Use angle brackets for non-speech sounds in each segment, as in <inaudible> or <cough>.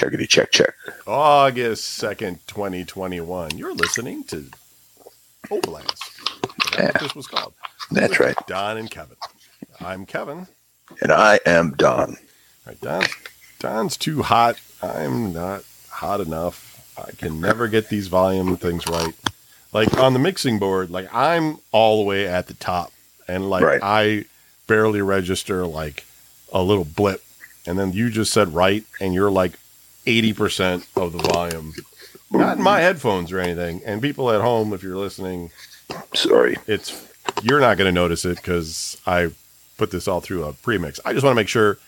Checkity check check. August 2nd, 2021. You're listening to Oblast. That's Yeah. what this was called. That's With right. Don and Kevin. I'm Kevin. And I am Don. All right, Don, Don's too hot. I'm not hot enough. I can never get these volume things right. Like on the mixing board, like I'm all the way at the top, and like Right. I barely register like a little blip, and then you just said right, and you're like eighty percent of the volume. Not in my headphones or anything. And people at home, if you're listening, Sorry. it's you're not going to notice it because I put this all through a premix. I just want to make sure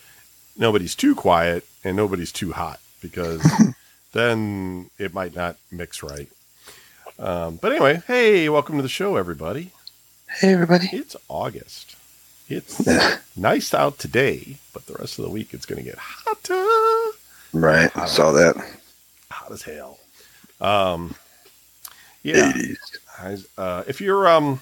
nobody's too quiet and nobody's too hot because <laughs> then it might not mix right. Um, but anyway, hey, welcome to the show, everybody. Hey, everybody. It's August. It's nice out today, but the rest of the week it's going to get hotter, Right. Saw that. hot as hell. Um, yeah. 80s. I, uh, if you're um,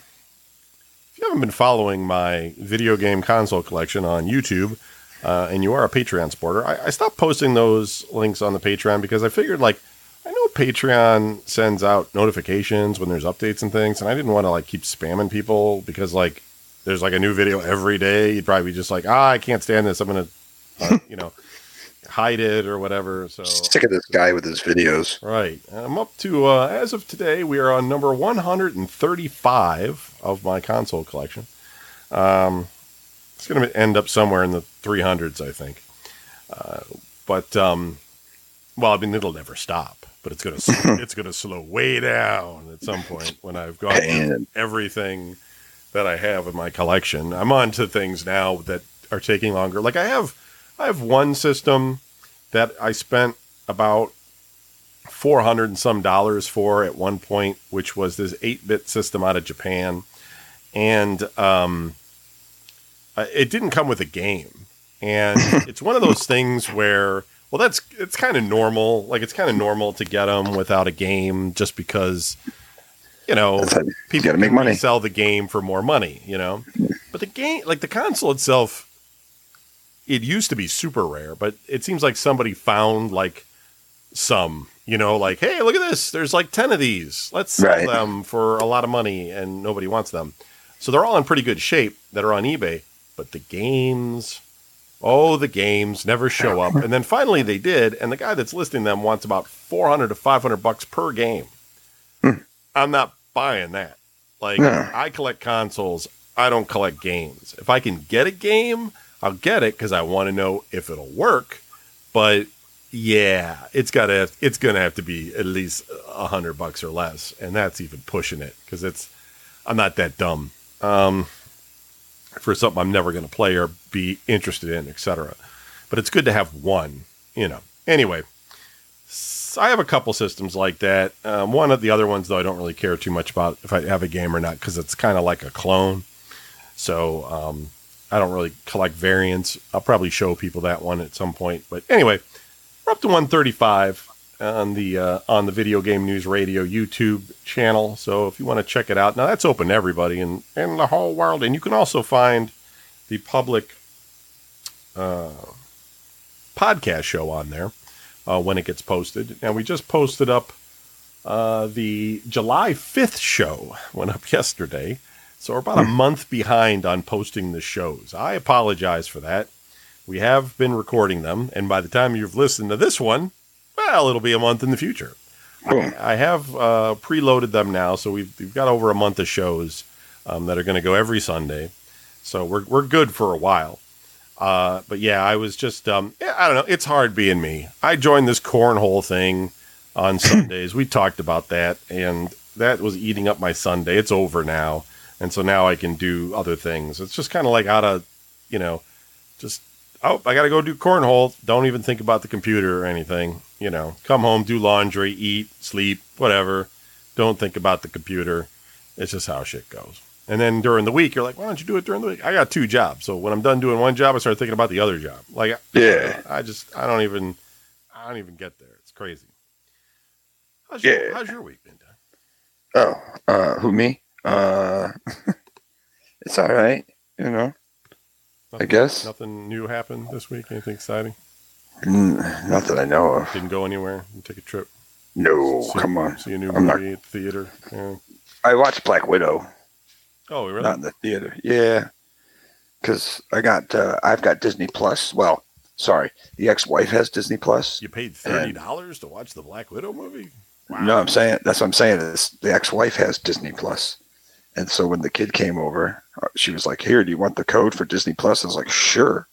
if you haven't been following my video game console collection on YouTube, uh, and you are a Patreon supporter, I, I stopped posting those links on the Patreon because I figured like I know Patreon sends out notifications when there's updates and things, and I didn't want to like keep spamming people because like there's like a new video every day. You'd probably be just like, ah, I can't stand this. I'm gonna, uh, <laughs> you know, hide it or whatever. So Sick of this guy with his videos. Right. I'm up to, uh, as of today, we are on number 135 of my console collection. Um, it's going to end up somewhere in the 300s, I think. Uh, but, um, well, I mean, it'll never stop, but it's going <laughs> to, it's going to slow way down at some point when I've gone everything that I have in my collection. I'm on to things now that are taking longer. Like I have, I have one system that I spent about 400 and some dollars for at one point, which was this 8 bit system out of Japan. And um, uh, it didn't come with a game. And <laughs> it's one of those things where, well, that's it's kind of normal. Like it's kind of normal to get them without a game just because, you know, you people gotta make money. sell the game for more money, you know. But the game, like the console itself, it used to be super rare, but it seems like somebody found like some, you know, like, hey, look at this. There's like 10 of these. Let's sell Right. them for a lot of money and nobody wants them. So they're all in pretty good shape that are on eBay, but the games, oh, the games never show up. And then finally they did, and the guy that's listing them wants about 400 to 500 bucks per game. Hmm. I'm not buying that. Like, No. I collect consoles, I don't collect games. If I can get a game, I'll get it because I want to know if it'll work. But yeah, it's gotta it's gonna have to be at least a hundred bucks or less, and that's even pushing it because it's I'm not that dumb um, for something I'm never gonna play or be interested in, etc. But it's good to have one, you know. Anyway, I have a couple systems like that. Um, one of the other ones, though, I don't really care too much about if I have a game or not because it's kind of like a clone. So um, I don't really collect variants. I'll probably show people that one at some point. But anyway, we're up to 135 on the uh, on the Video Game News Radio YouTube channel. So if you want to check it out, now that's open to everybody and and the whole world. And you can also find the public uh, podcast show on there uh, when it gets posted. And we just posted up uh, the July 5th show, went up <laughs> yesterday. So we're about a month behind on posting the shows. I apologize for that. We have been recording them, and by the time you've listened to this one, well, it'll be a month in the future. Boom. I have uh, preloaded them now, so we've, we've got over a month of shows um, that are going to go every Sunday. So we're, we're good for a while. Uh, but yeah, I was just, um, yeah, I don't know. It's hard being me. I joined this cornhole thing on <clears throat> Sundays. we talked about that, and that was eating up my Sunday. It's over now. And so now I can do other things. It's just kind of like out of, you know, just, oh, I got to go do cornhole. Don't even think about the computer or anything. You know, come home, do laundry, eat, sleep, whatever. Don't think about the computer. It's just how shit goes. And then during the week, you're like, why don't you do it during the week? I got two jobs. So when I'm done doing one job, I start thinking about the other job. Like, Yeah. I just, I don't even, I don't even get there. It's crazy. How's your, Yeah. how's your week been, Don? Oh, uh, who me? Uh, <laughs> it's all right. You know, Nothing, guess. Nothing new happened this week? Anything exciting? Mm, not that I know of. Didn't go anywhere. Didn't take a trip. No, See- come on. See a new I'm not- movie at the theater. Yeah. I watched Black Widow, Oh, really? not in the theater. Yeah, because I got uh, I've got Disney Plus. Well, sorry, the ex-wife has Disney Plus. you paid thirty dollars to watch the Black Widow movie? No, I'm saying that's what I'm saying is the ex-wife has Disney Plus, and so when the kid came over, uh, she was like, "Here, do you want the code for Disney Plus?" I was like, "Sure,"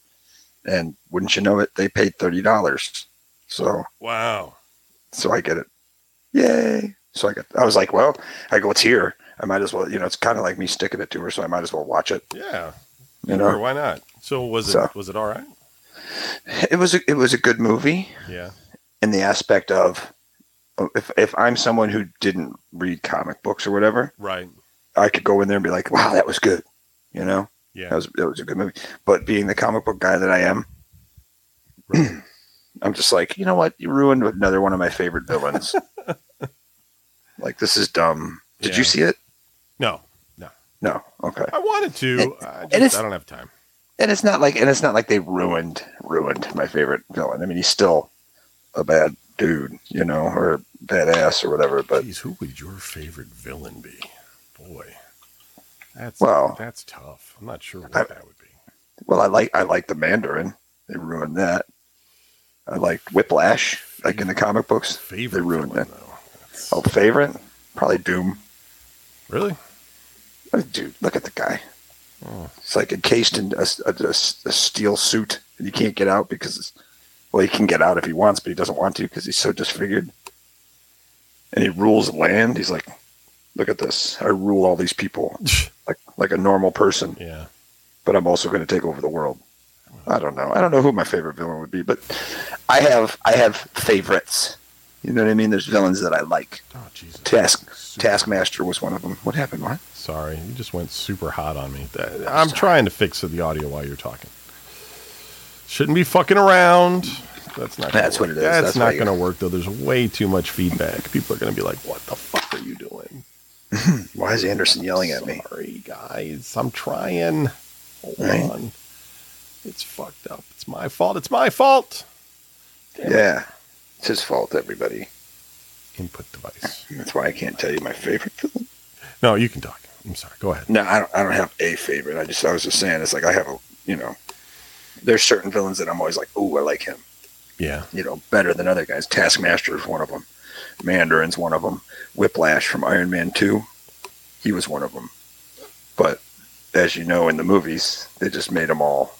and wouldn't you know it, they paid thirty dollars. So Wow. so I get it. Yay! So I got. I was like, well, I go, it's here. I might as well. You know, it's kind of like me sticking it to her, so I might as well watch it. Yeah. You Sure, know, why not? So was it So- was it all right? it was a, it was a good movie Yeah. in the aspect of if if I'm someone who didn't read comic books or whatever, Right. I could go in there and be like, wow, that was good. You know, Yeah. that was that was a good movie. But being the comic book guy that I am, Right. <clears throat> I'm just like, you know what? You ruined another one of my favorite villains. <laughs> like this is dumb. Did Yeah. you see it? no. No. No. Okay. I wanted to. And- I, and just, it's- I don't have time. and it's not like and it's not like they ruined ruined my favorite villain. I mean, he's still a bad dude, you know, or badass or whatever. But Jeez, who would your favorite villain be? Boy. That's Well, that's tough. I'm not sure what I- that would be. well, I like I like the Mandarin. They ruined that. I liked Whiplash, like in the comic books. Favorite they ruined villain, that. Oh, favorite? Probably Doom. Really? Oh, Dude, look at the guy. Oh. It's like encased in a, a, a- steel suit, and you can't get out because, well, he can get out if he wants, but he doesn't want to because he's so disfigured. And he rules the land. He's like, look at this. I rule all these people <laughs> like like a normal person, yeah. but I'm also going to take over the world. I don't know. I don't know who my favorite villain would be, but I have I have favorites. You know what I mean? There's villains that I like. Oh Jesus. Task Super- Taskmaster was one of them. What happened? What? Sorry, you just went super hot on me. I'm trying to fix the audio while you're talking. Shouldn't be fucking around. That's not. That's what it is. That's, That's not going to work though. There's way too much feedback. People are going to be like, "What the fuck are you doing?" <laughs> Why is Anderson yelling at me? Sorry, guys. I'm trying. Hold Right. on. It's fucked up. It's my fault. It's my fault. Damn it. Yeah, it's his fault. Everybody. Input device. <laughs> That's why I can't tell you my favorite villain. No, you can talk. I'm sorry. Go ahead. No, I don't. I don't have a favorite. I just. I was just saying. It's like I have a. You know, there's certain villains that I'm always like, oh, I like him. Yeah. You know, better than other guys. Taskmaster is one of them. Mandarin's one of them. Whiplash from Iron Man Two, he was one of them. But as you know, in the movies, they just made them all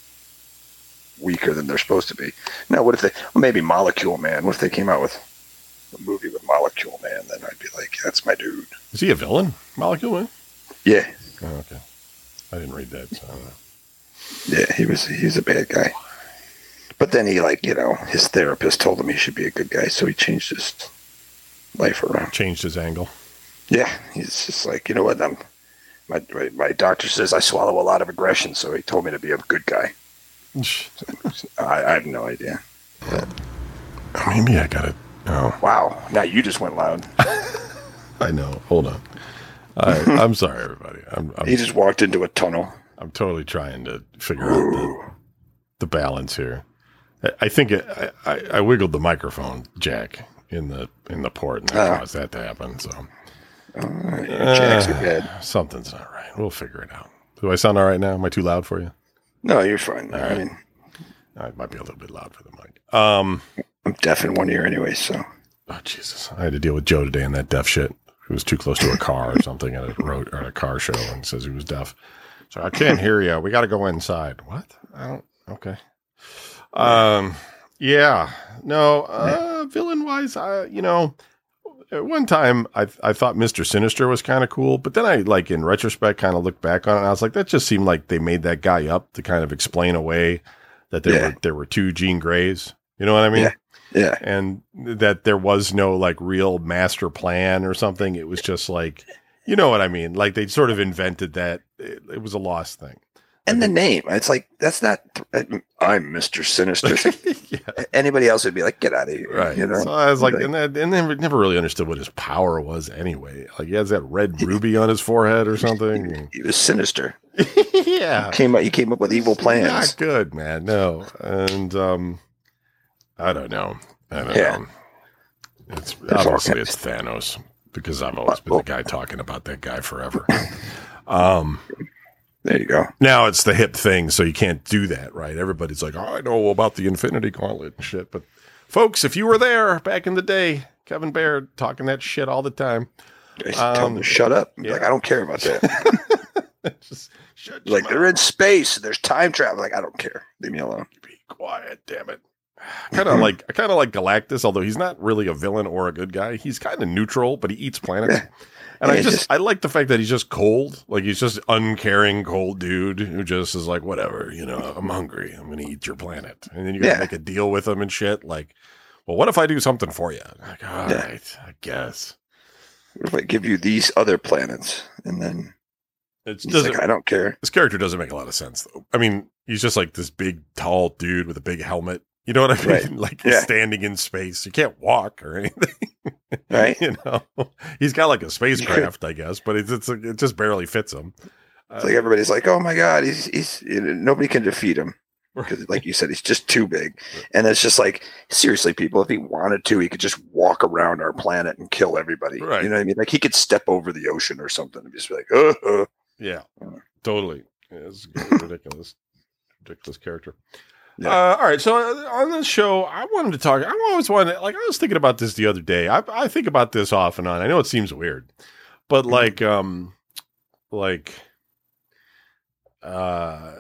weaker than they're supposed to be. Now, what if they? Well, maybe Molecule Man. What if they came out with a movie with Molecule Man? Then I'd be like, that's my dude. Is he a villain? Molecule Man? Yeah, Oh, okay. I didn't read that. So I don't know. Yeah, he was he was a bad guy. But then he like, you know, his therapist told him he should be a good guy, so he changed his life around. Changed his angle. Yeah, he's just like, you know what, I'm my my, my doctor says I swallow a lot of aggression, so he told me to be a good guy. <laughs> I, I have no idea. Maybe I got it. Oh, Wow, now you just went loud. <laughs> I know. Hold on. I, I'm sorry, everybody. I'm I'm, He just walked into a tunnel. I'm totally trying to figure out the, the balance here. I, I think it, I, I, I wiggled the microphone jack in the in the port, and that Ah. caused that to happen. So Uh, your jacks are dead. something's not right. We'll figure it out. Do I sound all right now? Am I too loud for you? No, you're fine. All I right. mean, I might be a little bit loud for the mic. Um. I'm deaf in one ear anyway, so Oh Jesus! I had to deal with Joe today and that deaf shit. He was too close to a car or <laughs> something at a road or at a car show and says he was deaf. So I can't hear you. We got to go inside. What? I don't. Okay. Um. Yeah. No. Uh. Villain wise, I you know, at one time I I thought Mister Sinister was kind of cool, but then I like in retrospect kind of looked back on it. and I was like, that just seemed like they made that guy up to kind of explain away that there Yeah. were there were two Jean Greys. You know what I mean? Yeah. yeah, and that there was no like real master plan or something. It was just like, you know what I mean? Like they sort of invented that. It, it was a lost thing. And the name. It's like that's not. I'm Mister Sinister. <laughs> Yeah, anybody else would be like, get out of here. right. You know. So I was like, Like- and, that, and then never really understood what his power was anyway. Like he has that red ruby on his forehead or something. He was sinister. <laughs> yeah, Came up. He came up with evil plans. Not good, man. No, and um, I don't know. I don't Yeah. know. It's There's obviously it's Thanos because I've always been the guy talking about that guy forever. <laughs> Um, There you go. now it's the hip thing, so you can't do that, right? Everybody's like, "Oh, I know about the Infinity Gauntlet and shit," but folks, if you were there back in the day, Kevin Baird talking that shit all the time. They tell them Um, to shut up. yeah. Like I don't care about that. <laughs> Just shut like they're in space. There's time travel. Like I don't care. Leave me alone. be quiet, damn it. <sighs> Kind of <laughs> like I kind of like Galactus, although he's not really a villain or a good guy. He's kind of neutral, but he eats planets. And I just, just- I like the fact that he's just cold, like he's just uncaring, cold dude who just is like, whatever, you know, I'm hungry, I'm gonna eat your planet, and then you gotta Yeah. make a deal with him and shit. Like, well, what if I do something for you? Like, all Yeah. right, I guess. What if I give you these other planets and then it's like, I don't care. this character doesn't make a lot of sense though. I mean, he's just like this big, tall dude with a big helmet. You know what I mean? Right. <laughs> Like Yeah. standing in space. You can't walk or anything. <laughs> Right? you know, he's got like a spacecraft, I guess, but it's, it's it just barely fits him. It's like everybody's like, oh my god, he's he's you know, nobody can defeat him because, like you said, he's just too big. And it's just like, seriously, people, if he wanted to, he could just walk around our planet and kill everybody. Right. You know what I mean? Like he could step over the ocean or something and just be like, uh, uh. Yeah, Uh. totally. Yeah, It's <laughs> ridiculous, ridiculous character. Yeah. Uh, all right, so uh, on this show, I wanted to talk. I always wanted, like, I was thinking about this the other day. I, I think about this off and on. I know it seems weird, but Mhm. like, um, like, uh,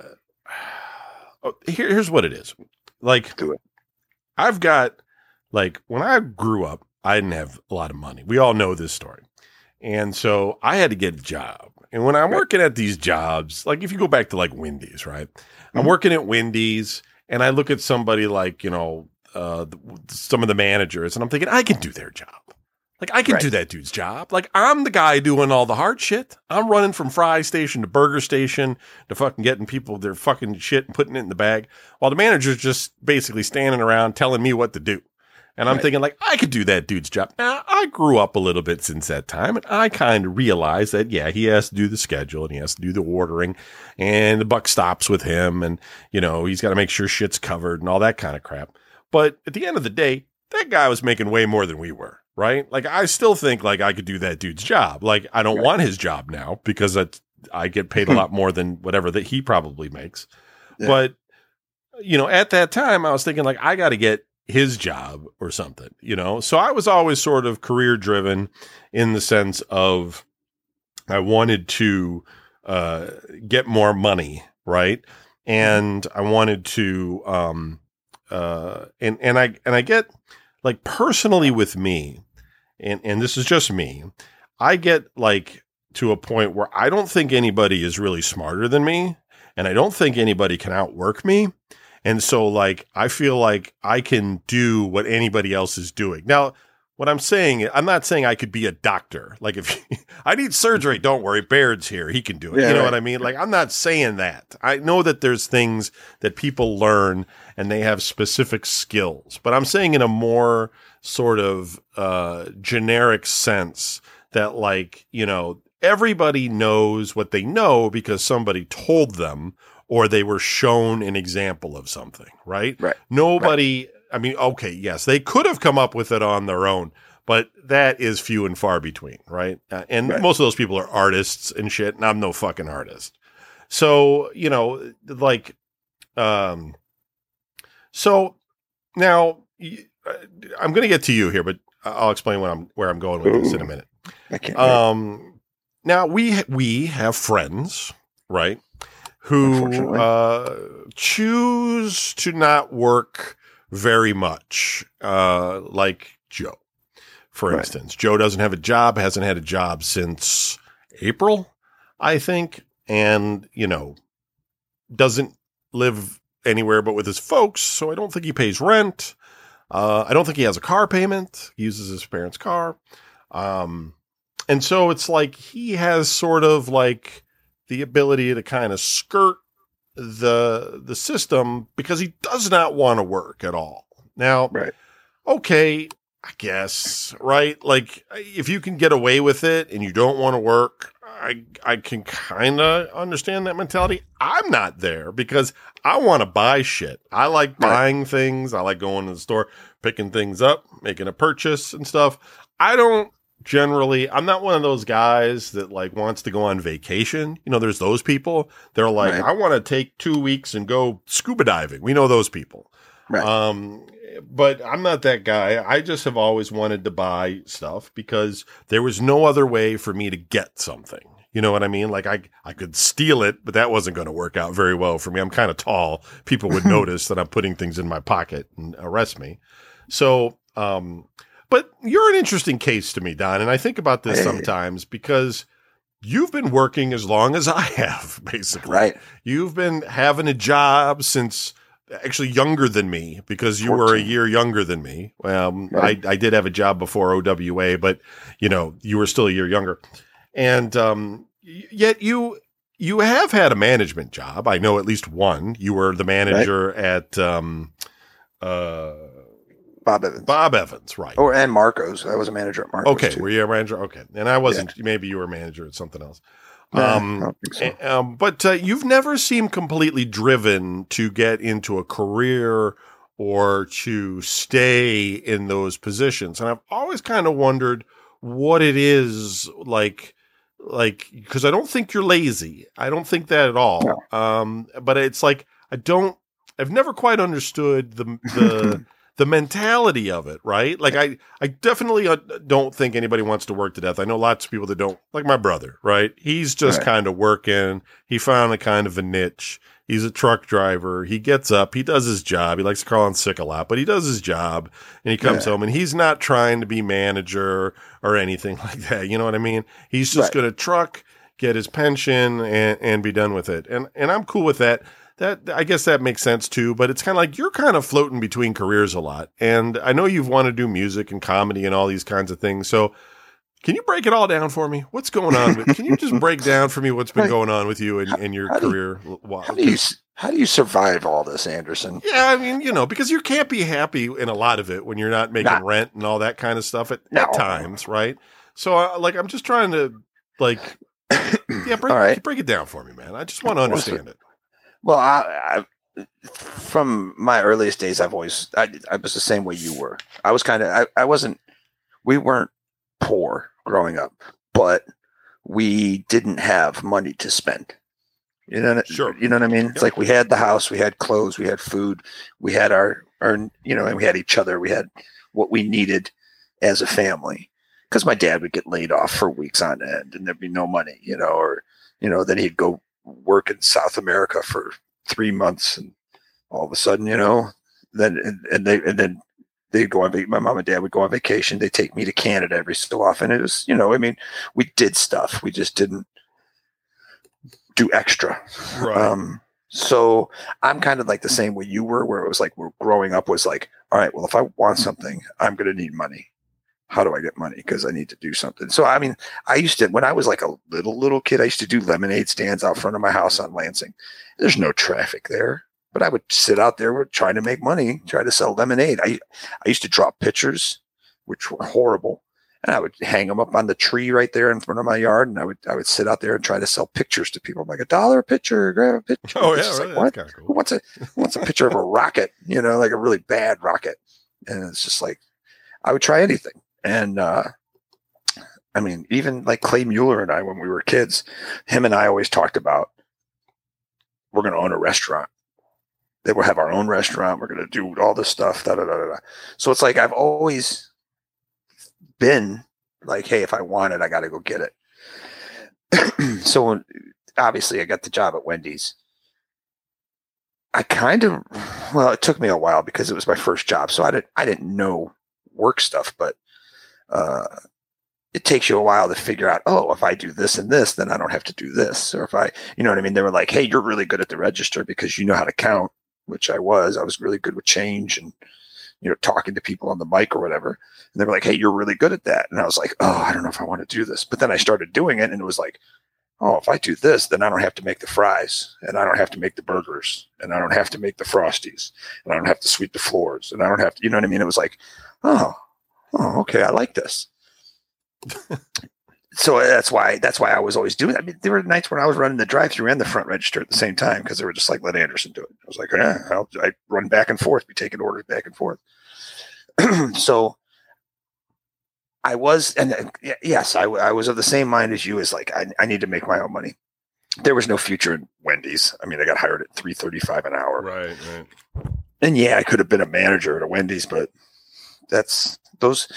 oh, here, here's what it is. Like, Do it. I've got, like, when I grew up, I didn't have a lot of money. We all know this story. And so I had to get a job. And when I'm working at these jobs, like if you go back to like Wendy's, right? I'm Mhm. working at Wendy's and I look at somebody like, you know, uh, some of the managers and I'm thinking, I can do their job. Like I can Right. do that dude's job. Like I'm the guy doing all the hard shit. I'm running from fry station to burger station to fucking getting people their fucking shit and putting it in the bag while the manager's just basically standing around telling me what to do. And I'm Right. thinking like I could do that dude's job. Now I grew up a little bit since that time and I kind of realized that yeah, he has to do the schedule and he has to do the ordering and the buck stops with him and you know, he's got to make sure shit's covered and all that kind of crap. But at the end of the day, that guy was making way more than we were, right? Like I still think like I could do that dude's job. Like I don't Right. want his job now because that's, I get paid a hmm. lot more than whatever that he probably makes. Yeah. But you know, at that time I was thinking like I got to get his job or something, you know? So I was always sort of career driven in the sense of I wanted to uh, get more money, right? And I wanted to, um, uh, and and I and I get like personally with me, and and this is just me, I get like to a point where I don't think anybody is really smarter than me, and I don't think anybody can outwork me. And so, like, I feel like I can do what anybody else is doing. Now, what I'm saying, I'm not saying I could be a doctor. Like, if <laughs> I need surgery, don't worry, Baird's here. He can do it. Yeah, you know right. what I mean? Like, I'm not saying that. I know that there's things that people learn and they have specific skills, but I'm saying in a more sort of uh, generic sense that, like, you know, everybody knows what they know because somebody told them or they were shown an example of something, right? Right. Nobody, I mean, okay, yes, they could have come up with it on their own, but that is few and far between, right? Uh, and Right. most of those people are artists and shit, and I'm no fucking artist. So, you know, like, um, so now uh, I'm going to get to you here, but I'll explain what I'm, where I'm going with this in a minute. I can't. Um, now we we have friends, right, who uh, choose to not work very much, uh, like Joe, for Right. instance. Joe doesn't have a job, hasn't had a job since April, I think, and you know, doesn't live anywhere but with his folks, so I don't think he pays rent. Uh, I don't think he has a car payment. He uses his parents' car. Um, and so it's like he has sort of like the ability to kind of skirt the the system because he does not want to work at all. Now, right. okay, I guess, right? Like if you can get away with it and you don't want to work, I I can kind of understand that mentality. I'm not there because I want to buy shit. I like Right. buying things. I like going to the store, picking things up, making a purchase and stuff. I don't generally I'm not one of those guys that like wants to go on vacation. You know, there's those people. They're like, Right. I want to take 2 weeks and go scuba diving. We know those people. Right. Um but I'm not that guy. I just have always wanted to buy stuff because there was no other way for me to get something. You know what I mean? Like I I could steal it, but that wasn't going to work out very well for me. I'm kind of tall. People would <laughs> notice that I'm putting things in my pocket and arrest me. So, um but you're an interesting case to me, Don, and I think about this sometimes because you've been working as long as I <laughs> have, basically. Right. You've been having a job since actually younger than me because you were a year younger than me. Um, Right. I, I did have a job before OWA, but you know, you were still a year younger. And, um, y- yet you, you have had a management job. I know at least one. You were the manager at, um, uh, Bob Evans. Bob Evans, right? Oh, and Marcos. I was a manager at Marcos. okay. too. Were you a manager? Okay. And I wasn't, maybe you were a manager at something else. Nah, Um, I don't think so. A- Um, but uh, you've never seemed completely driven to get into a career or to stay in those positions, and I've always kind of wondered what it is like. Like, because I don't think you're lazy. I don't think that at all. Um, but it's like I don't. I've never quite understood the the <laughs> the mentality of it, right? Like I, I definitely uh, don't think anybody wants to work to death. I know lots of people that don't, like my brother, right? He's just Right. kind of working. He found a kind of a niche. He's a truck driver. He gets up, he does his job. He likes to call in sick a lot, but he does his job and he comes Yeah. home and he's not trying to be manager or anything <laughs> like that. You know what I mean? He's just Right. going to truck, get his pension and, and be done with it. And, and I'm cool with that that I guess that makes sense too. But it's kind of like you're kind of floating between careers a lot, and I know you've wanted to do music and comedy and all these kinds of things. So, can you break it all down for me? What's going on? With, can you just <laughs> break down for me what's been going on with you and, and your How do you- career? How do you how do you survive all this, Anderson? Yeah, I mean, you know, because you can't be happy in a lot of it when you're not making Nah. rent and all that kind of stuff at, No. at times, right? So, uh, like, I'm just trying to, like, <coughs> yeah, break, right. break it down for me, man. I just want to understand it. Well, I, I from my earliest days, I've always I, I was the same way you were. I was kind of I, I wasn't. We weren't poor growing up, but we didn't have money to spend. You know, Sure. You know what I mean? It's like we had the house, we had clothes, we had food, we had our our you know, and we had each other. We had what we needed as a family. Because my dad would get laid off for weeks on end, and there'd be no money, you know, or you know, then he'd go work in South America for three months, and all of a sudden, you know, then and, and they and then they'd go on. My mom and dad would go on vacation. They take me to Canada every so often. It was, you know, I mean, we did stuff. We just didn't do extra. Right. Um, so I'm kind of like the same way you were, where it was like we're growing up was like, all right, well, if I want something, I'm going to need money. How do I get money? Because I need to do something. So I mean, I used to when I was like a little little kid, I used to do lemonade stands out front of my house on Lansing. There's no traffic there, but I would sit out there trying to make money, try to sell lemonade. I I used to draw pictures, which were horrible, and I would hang them up on the tree right there in front of my yard, and I would I would sit out there and try to sell pictures to people. I'm like a dollar a picture, grab a picture. oh, It's yeah, really? like, what? Kind of Who wants a who wants a picture of a rocket? You know, like a really bad rocket. And it's just like I would try anything. And uh I mean, even like Clay Mueller and I, when we were kids, him and I always talked about we're going to own a restaurant. That we'll have our own restaurant. We're going to do all this stuff. Da, da, da, da. So it's like I've always been like, hey, if I want it, I got to go get it. <clears throat> so obviously, I got the job at Wendy's. I kind of well, it took me a while because it was my first job, so I didn't I didn't know work stuff, but uh, it takes you a while to figure out. Oh, if I do this and this, then I don't have to do this, or if I, you know what I mean. They were like, "Hey, you're really good at the register because you know how to count," which I was. I was really good with change and you know talking to people on the mic or whatever. And they were like, "Hey, you're really good at that," and I was like, "Oh, I don't know if I want to do this." But then I started doing it, and it was like, oh, if I do this, then I don't have to make the fries and I don't have to make the burgers and I don't have to make the frosties and I don't have to sweep the floors and I don't have to, you know what I mean? It was like, oh, oh, okay, I like this. <laughs> so that's why that's why I was always doing. That. I mean, there were nights when I was running the drive-through and the front register at the same time because they were just like, "Let Anderson do it." I was like, "Yeah, I'll, I run back and forth, be taking orders back and forth." <clears throat> so I was, and uh, yes, I was of the same mind as you. As like, I, I need to make my own money. There was no future in Wendy's. I mean, I got hired at three thirty-five an hour, Right, right. and yeah, I could have been a manager at a Wendy's, but that's those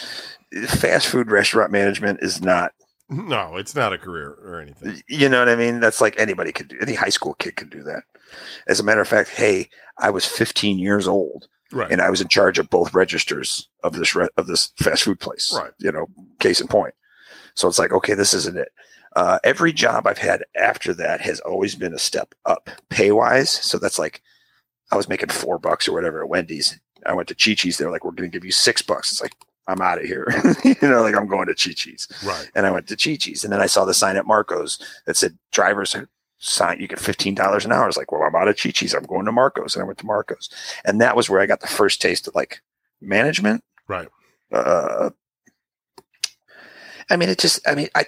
fast food restaurant management is not No, it's not a career or anything. You know what I mean? That's like anybody could do. Any high school kid could do that. As a matter of fact, hey, I was 15 years old Right. and I was in charge of both registers of this re- of this fast food place. Right. You know, case in point. So it's like, okay, this isn't it. Uh, every job I've had after that has always been a step up pay wise. So that's like, I was making four bucks or whatever at Wendy's. I went to Chi Chi's. They're like, we're going to give you six bucks. It's like, I'm out of here. <laughs> you know, like I'm going to Chi Chi's right. and I went to Chi Chi's. And then I saw the sign at Marco's that said drivers sign you get fifteen dollars an hour. I was like, well, I'm out of Chi Chi's. I'm going to Marco's, and I went to Marco's, and that was where I got the first taste of like management. Right. Uh, I mean, it just. I mean, I.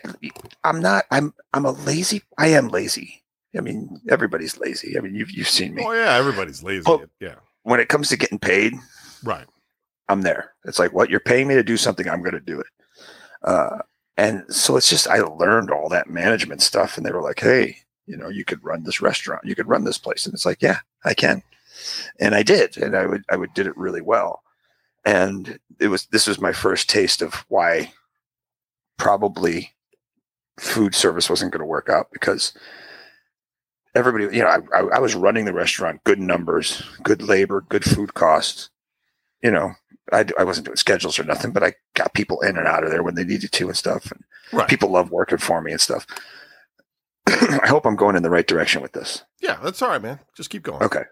I'm not. I'm. I'm a lazy. I am lazy. I mean, everybody's lazy. I mean, you've you've seen me. Oh yeah, everybody's lazy. Oh. yeah. When it comes to getting paid, Right. I'm there. It's like, what you're paying me to do something, I'm going to do it. Uh, and so it's just, I learned all that management stuff. And they were like, hey, you know, you could run this restaurant, you could run this place. And it's like, yeah, I can. And I did. And I would, I would did it really well. And it was, this was my first taste of why probably food service wasn't going to work out because everybody, you know, I, I, was running the restaurant, good numbers, good labor, good food costs, you know, I, I wasn't doing schedules or nothing, but I got people in and out of there when they needed to and stuff. And Right. people love working for me and stuff. <clears throat> I hope I'm going in the right direction with this. Yeah, that's all right, man. Just keep going. Okay.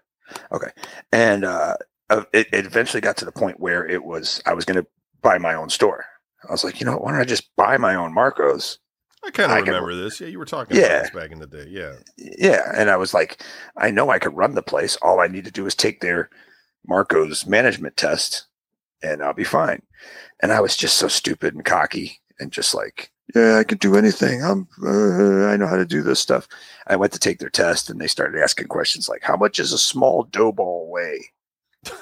Okay. And uh, uh, it, it eventually got to the point where it was, I was going to buy my own store. I was like, you know, why don't I just buy my own Marcos? I kind of I can- remember this. Yeah, you were talking Yeah. about this back in the day. Yeah. Yeah. And I was like, I know I could run the place. All I need to do is take their Marcos management test and I'll be fine. And I was just so stupid and cocky and just like, yeah, I could do anything. I'm, uh, I know how to do this stuff. I went to take their test and they started asking questions like, how much is a small dough ball weigh?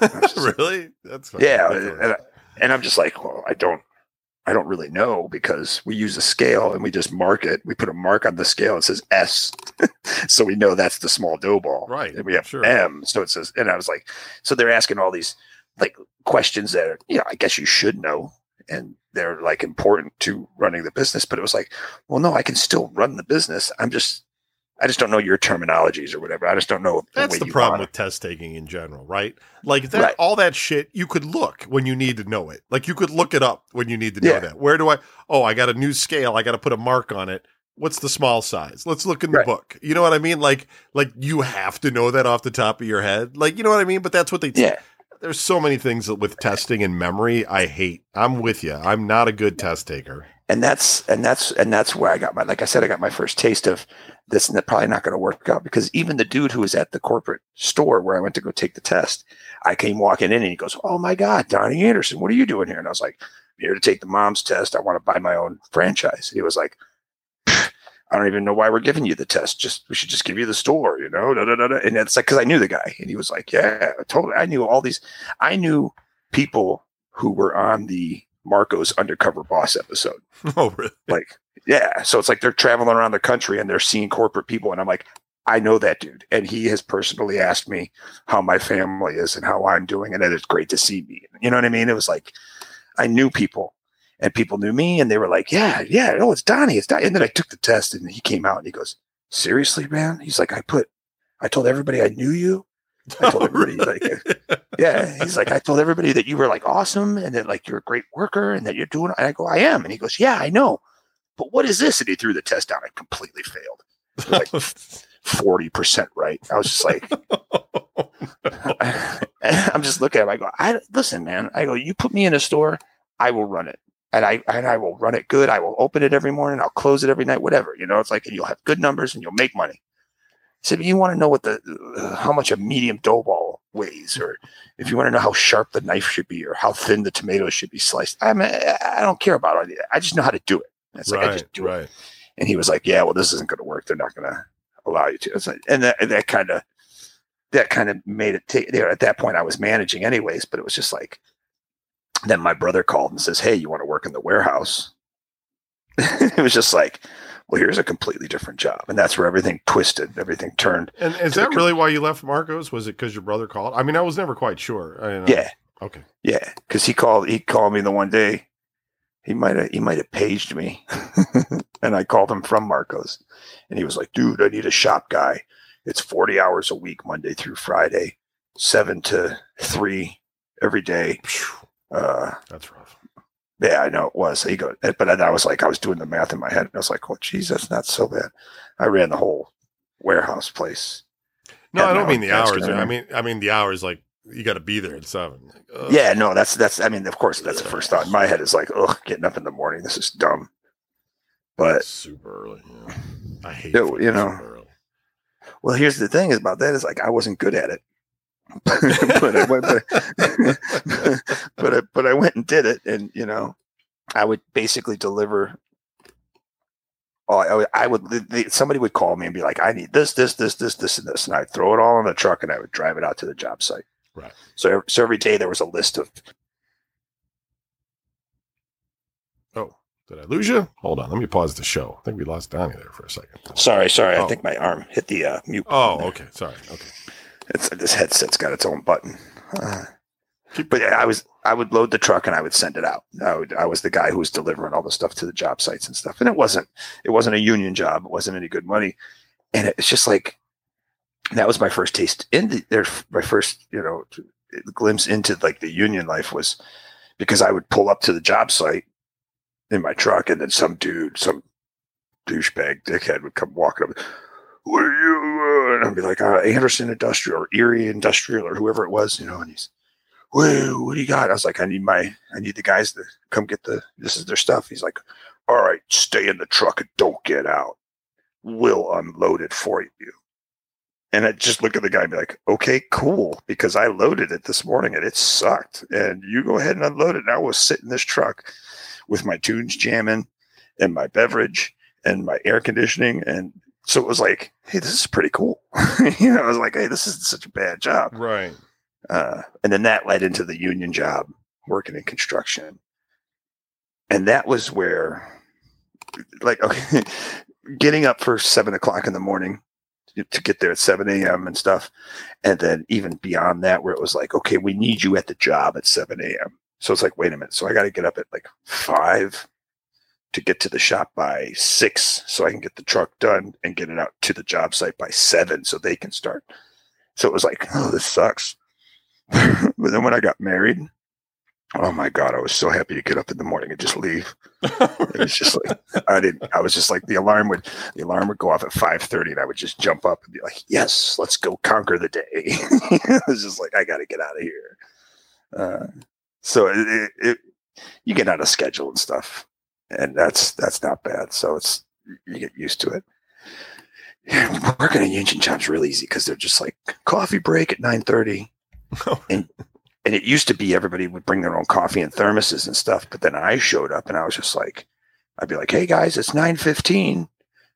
<laughs> really? That's funny. Yeah. And, I, and I'm just like, well, I don't, I don't really know because we use a scale and we just mark it. We put a mark on the scale. It says S. <laughs> so we know that's the small dough ball. Right, And we have sure. M. So it says, and I was like, so they're asking all these like questions that, are, you know, I guess you should know. And they're like important to running the business. But it was like, well, no, I can still run the business. I'm just, I just don't know your terminologies or whatever. I just don't know. That's the problem with test taking in general, right? Like that, Right. all that shit, you could look when you need to know it. Like you could look it up when you need to know Yeah. that. Where do I? Oh, I got a new scale. I got to put a mark on it. What's the small size? Let's look in the Right. book. You know what I mean? Like, like you have to know that off the top of your head. Like, you know what I mean? But that's what they. it. Yeah. There's so many things with testing and memory I hate. I'm with you. I'm not a good test taker. And that's and that's and that's where I got my like I said I got my first taste of this and probably not going to work out because even the dude who was at the corporate store where I went to go take the test, I came walking in and he goes, "Oh my God, Donnie Anderson, what are you doing here?" And I was like, "I'm "Here to take the mom's test. I want to buy my own franchise." He was like. I don't even know why we're giving you the test. Just we should just give you the store, you know. Da, da, da. And it's like because I knew the guy, and he was like, "Yeah, totally." I knew all these. I knew people who were on the Marco's Undercover Boss episode. <laughs> Oh, really? like yeah. So it's like they're traveling around the country and they're seeing corporate people and i'm like i know that dude and he has personally asked me how my family is and how i'm doing and that it's great to see me. You know what i mean? It was like i knew people and people knew me and they were like yeah yeah oh it's donnie it's donnie and then i took the test and he came out and he goes seriously man? He's like i put i told everybody i knew you I told <laughs> oh, everybody he's like yeah he's like i told everybody that you were like awesome and that like you're a great worker and that you're doing and i go i am and he goes yeah i know but what is this and he threw the test down and completely failed like <laughs> 40% right i was just like <laughs> i'm just looking at him i go i listen man i go you put me in a store i will run it and I and I will run it good. I will open it every morning. I'll close it every night. Whatever you know, it's like and you'll have good numbers and you'll make money. So if you want to know what the uh, how much a medium dough ball weighs, or if you want to know how sharp the knife should be, or how thin the tomatoes should be sliced, I mean, I don't care about it. I just know how to do it. It's like I just do it. And he was like, "Yeah, well, this isn't going to work. They're not going to allow you to." Like, and that that kind of that kind of made it. Take, you know, at that point, I was managing anyways, but it was just like. Then my brother called and says, "Hey, you want to work in the warehouse?" <laughs> it was just like, well, here's a completely different job, and that's where everything twisted, everything turned. And is that com- really why you left Marcos? Was it because your brother called? I mean, I was never quite sure. I know. Yeah, Okay. yeah, because he called. He called me the one day. He might have. He might have paged me, <laughs> and I called him from Marcos, and he was like, "Dude, I need a shop guy. It's forty hours a week, Monday through Friday, seven to three every day." Uh, That's rough. Yeah, I know it was. He goes, eh, but then I was like, I was doing the math in my head, and I was like, "Oh, geez, that's not so bad." I ran the whole warehouse place. No, I don't mean the hours. I mean, I mean the hours. Like you got to be there at seven. Like. Yeah, no, that's that's. I mean, of course, that's the first thought my head is like, "Oh, getting up in the morning, this is dumb." But super early. Yeah. I hate. Fucking you know. well, here's the thing is about that is like I wasn't good at it, <laughs> but I went, but, <laughs> but I, but I went and did it, and you know, I would basically deliver. Oh, I would, I would the, the, somebody would call me and be like, "I need this, this, this, this, this, and this," and I'd throw it all in the truck and I would drive it out to the job site. Right. So, so every day there was a list of Oh, did I lose you? Hold on. Let me pause the show. I think we lost Donnie there for a second. Sorry, sorry. Oh. I think my arm hit the uh, mute. Oh, okay. Sorry. Okay. It's this headset's got its own button. Uh, but yeah, I was I would load the truck and I would send it out. I would I was the guy who was delivering all the stuff to the job sites and stuff. And it wasn't it wasn't a union job. It wasn't any good money. And it's just like that was my first taste in the there my first you know glimpse into like the union life was because I would pull up to the job site in my truck and then some dude some douchebag dickhead would come walking up what are you? And I'd be like, uh, Anderson Industrial or Erie Industrial or whoever it was, you know, and he's, Whoa, what do you got? I was like, I need my, I need the guys to come get the, this is their stuff. He's like, all right, stay in the truck and don't get out. We'll unload it for you. And I just look at the guy and be like, okay, cool, because I loaded it this morning and it sucked. And you go ahead and unload it. And I was sitting in this truck with my tunes jamming and my beverage and my air conditioning. And so it was like, hey, this is pretty cool. <laughs> you know, I was like, hey, this isn't such a bad job. Right. Uh, and then that led into the union job, working in construction. And that was where, like, okay, <laughs> getting up for seven o'clock in the morning to- to get there at 7 a.m. and stuff. And then even beyond that, where it was like, okay, we need you at the job at 7 a.m. So it's like, wait a minute. So I got to get up at like five to get to the shop by six so I can get the truck done and get it out to the job site by seven so they can start. So it was like, oh, this sucks. <laughs> but then when I got married, oh my God, I was so happy to get up in the morning and just leave. <laughs> It was just like I didn't I was just like the alarm would the alarm would go off at five thirty and I would just jump up and be like, Yes, let's go conquer the day. <laughs> it was just like I gotta get out of here. Uh, so it, it, it you get out of schedule and stuff. And that's that's not bad. So it's you get used to it. Yeah, working a union job's really easy because they're just like coffee break at nine thirty <laughs> and and it used to be everybody would bring their own coffee and thermoses and stuff. But then I showed up and I was just like, I'd be like, hey guys, it's 915.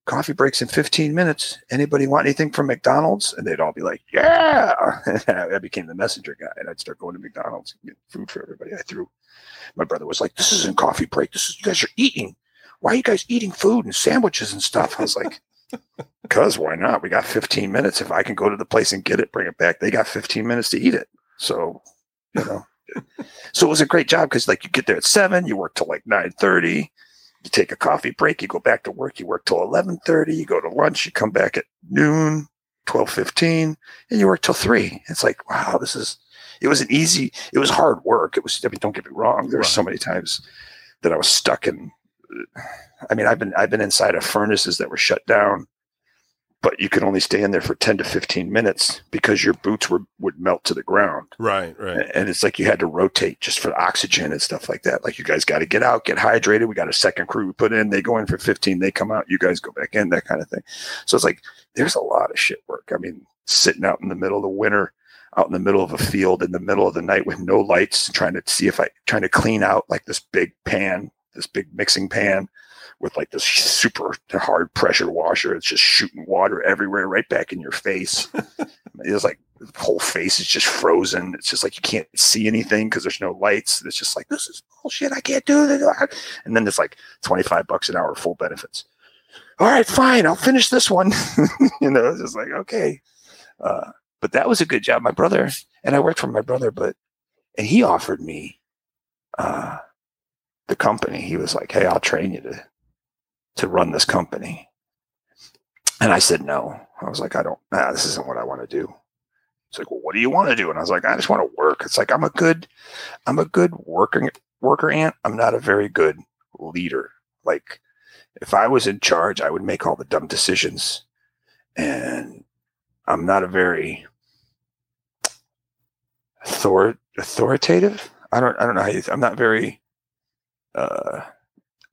Coffee breaks in 15 minutes. Anybody want anything from McDonald's? And they'd all be like, yeah. <laughs> I became the messenger guy and I'd start going to McDonald's and get food for everybody. I threw. My brother was like, this isn't coffee break. This is, you guys are eating. Why are you guys eating food and sandwiches and stuff? I was like, <laughs> because why not? We got 15 minutes. If I can go to the place and get it, bring it back, they got 15 minutes to eat it. So, you know, <laughs> so it was a great job because like you get there at seven, you work till like 9 30, you take a coffee break, you go back to work, you work till 11:30, you go to lunch, you come back at noon, 12:15, and you work till three. It's like, wow, this is, it was an easy, it was hard work. It was, I mean, don't get me wrong. There were so many times that I was stuck in, I mean, I've been, I've been inside of furnaces that were shut down but you could only stay in there for 10 to 15 minutes because your boots were would melt to the ground. Right. Right. and it's like you had to rotate just for oxygen and stuff like that. Like you guys got to get out get hydrated. We got a second crew we put in they go in for 15 they come out you guys go back in that kind of thing. So it's like there's a lot of shit work. I mean sitting out in the middle of the winter out in the middle of a field in the middle of the night with no lights trying to see if i trying to clean out like this big pan this big mixing pan with like this super hard pressure washer. It's just shooting water everywhere, right back in your face. <laughs> it's like the whole face is just frozen. It's just like you can't see anything because there's no lights. It's just like this is bullshit. I can't do this. And then it's like 25 bucks an hour full benefits. All right, fine. I'll finish this one. <laughs> you know, it's just like okay. Uh, but that was a good job. My brother and I worked for my brother, but and he offered me uh, the company. He was like, "Hey, I'll train you to to run this company." And I said no. I was like, "I don't. Nah, this isn't what I want to do." It's like, "Well, what do you want to do?" And I was like, "I just want to work." It's like I'm a good, I'm a good worker worker ant. I'm not a very good leader. Like, if I was in charge, I would make all the dumb decisions, and I'm not a very author- authoritative. I don't I don't know how you, I'm not very uh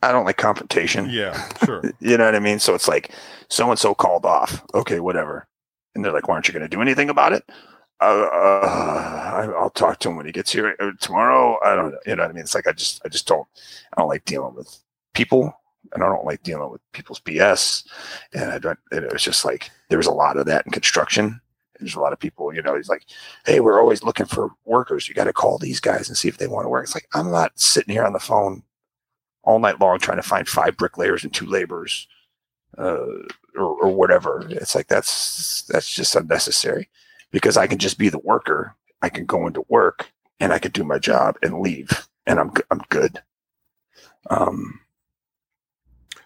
I don't like confrontation. Yeah, sure. <laughs> you know what I mean? So it's like so and so called off. Okay, whatever. And they're like, "Why aren't you going to do anything about it?" Uh, uh, I'll talk to him when he gets here uh, tomorrow. I don't know. You know what I mean? It's like I just I just don't I don't like dealing with people and I don't like dealing with people's BS. And I don't. It was just like there was a lot of that in construction there's a lot of people, you know, he's like, hey, we're always looking for workers. You got to call these guys and see if they want to work. It's like, I'm not sitting here on the phone all night long trying to find five bricklayers and two laborers uh, or, or whatever. It's like, that's, that's just unnecessary because I can just be the worker. I can go into work and I can do my job and leave and I'm, I'm good. Um,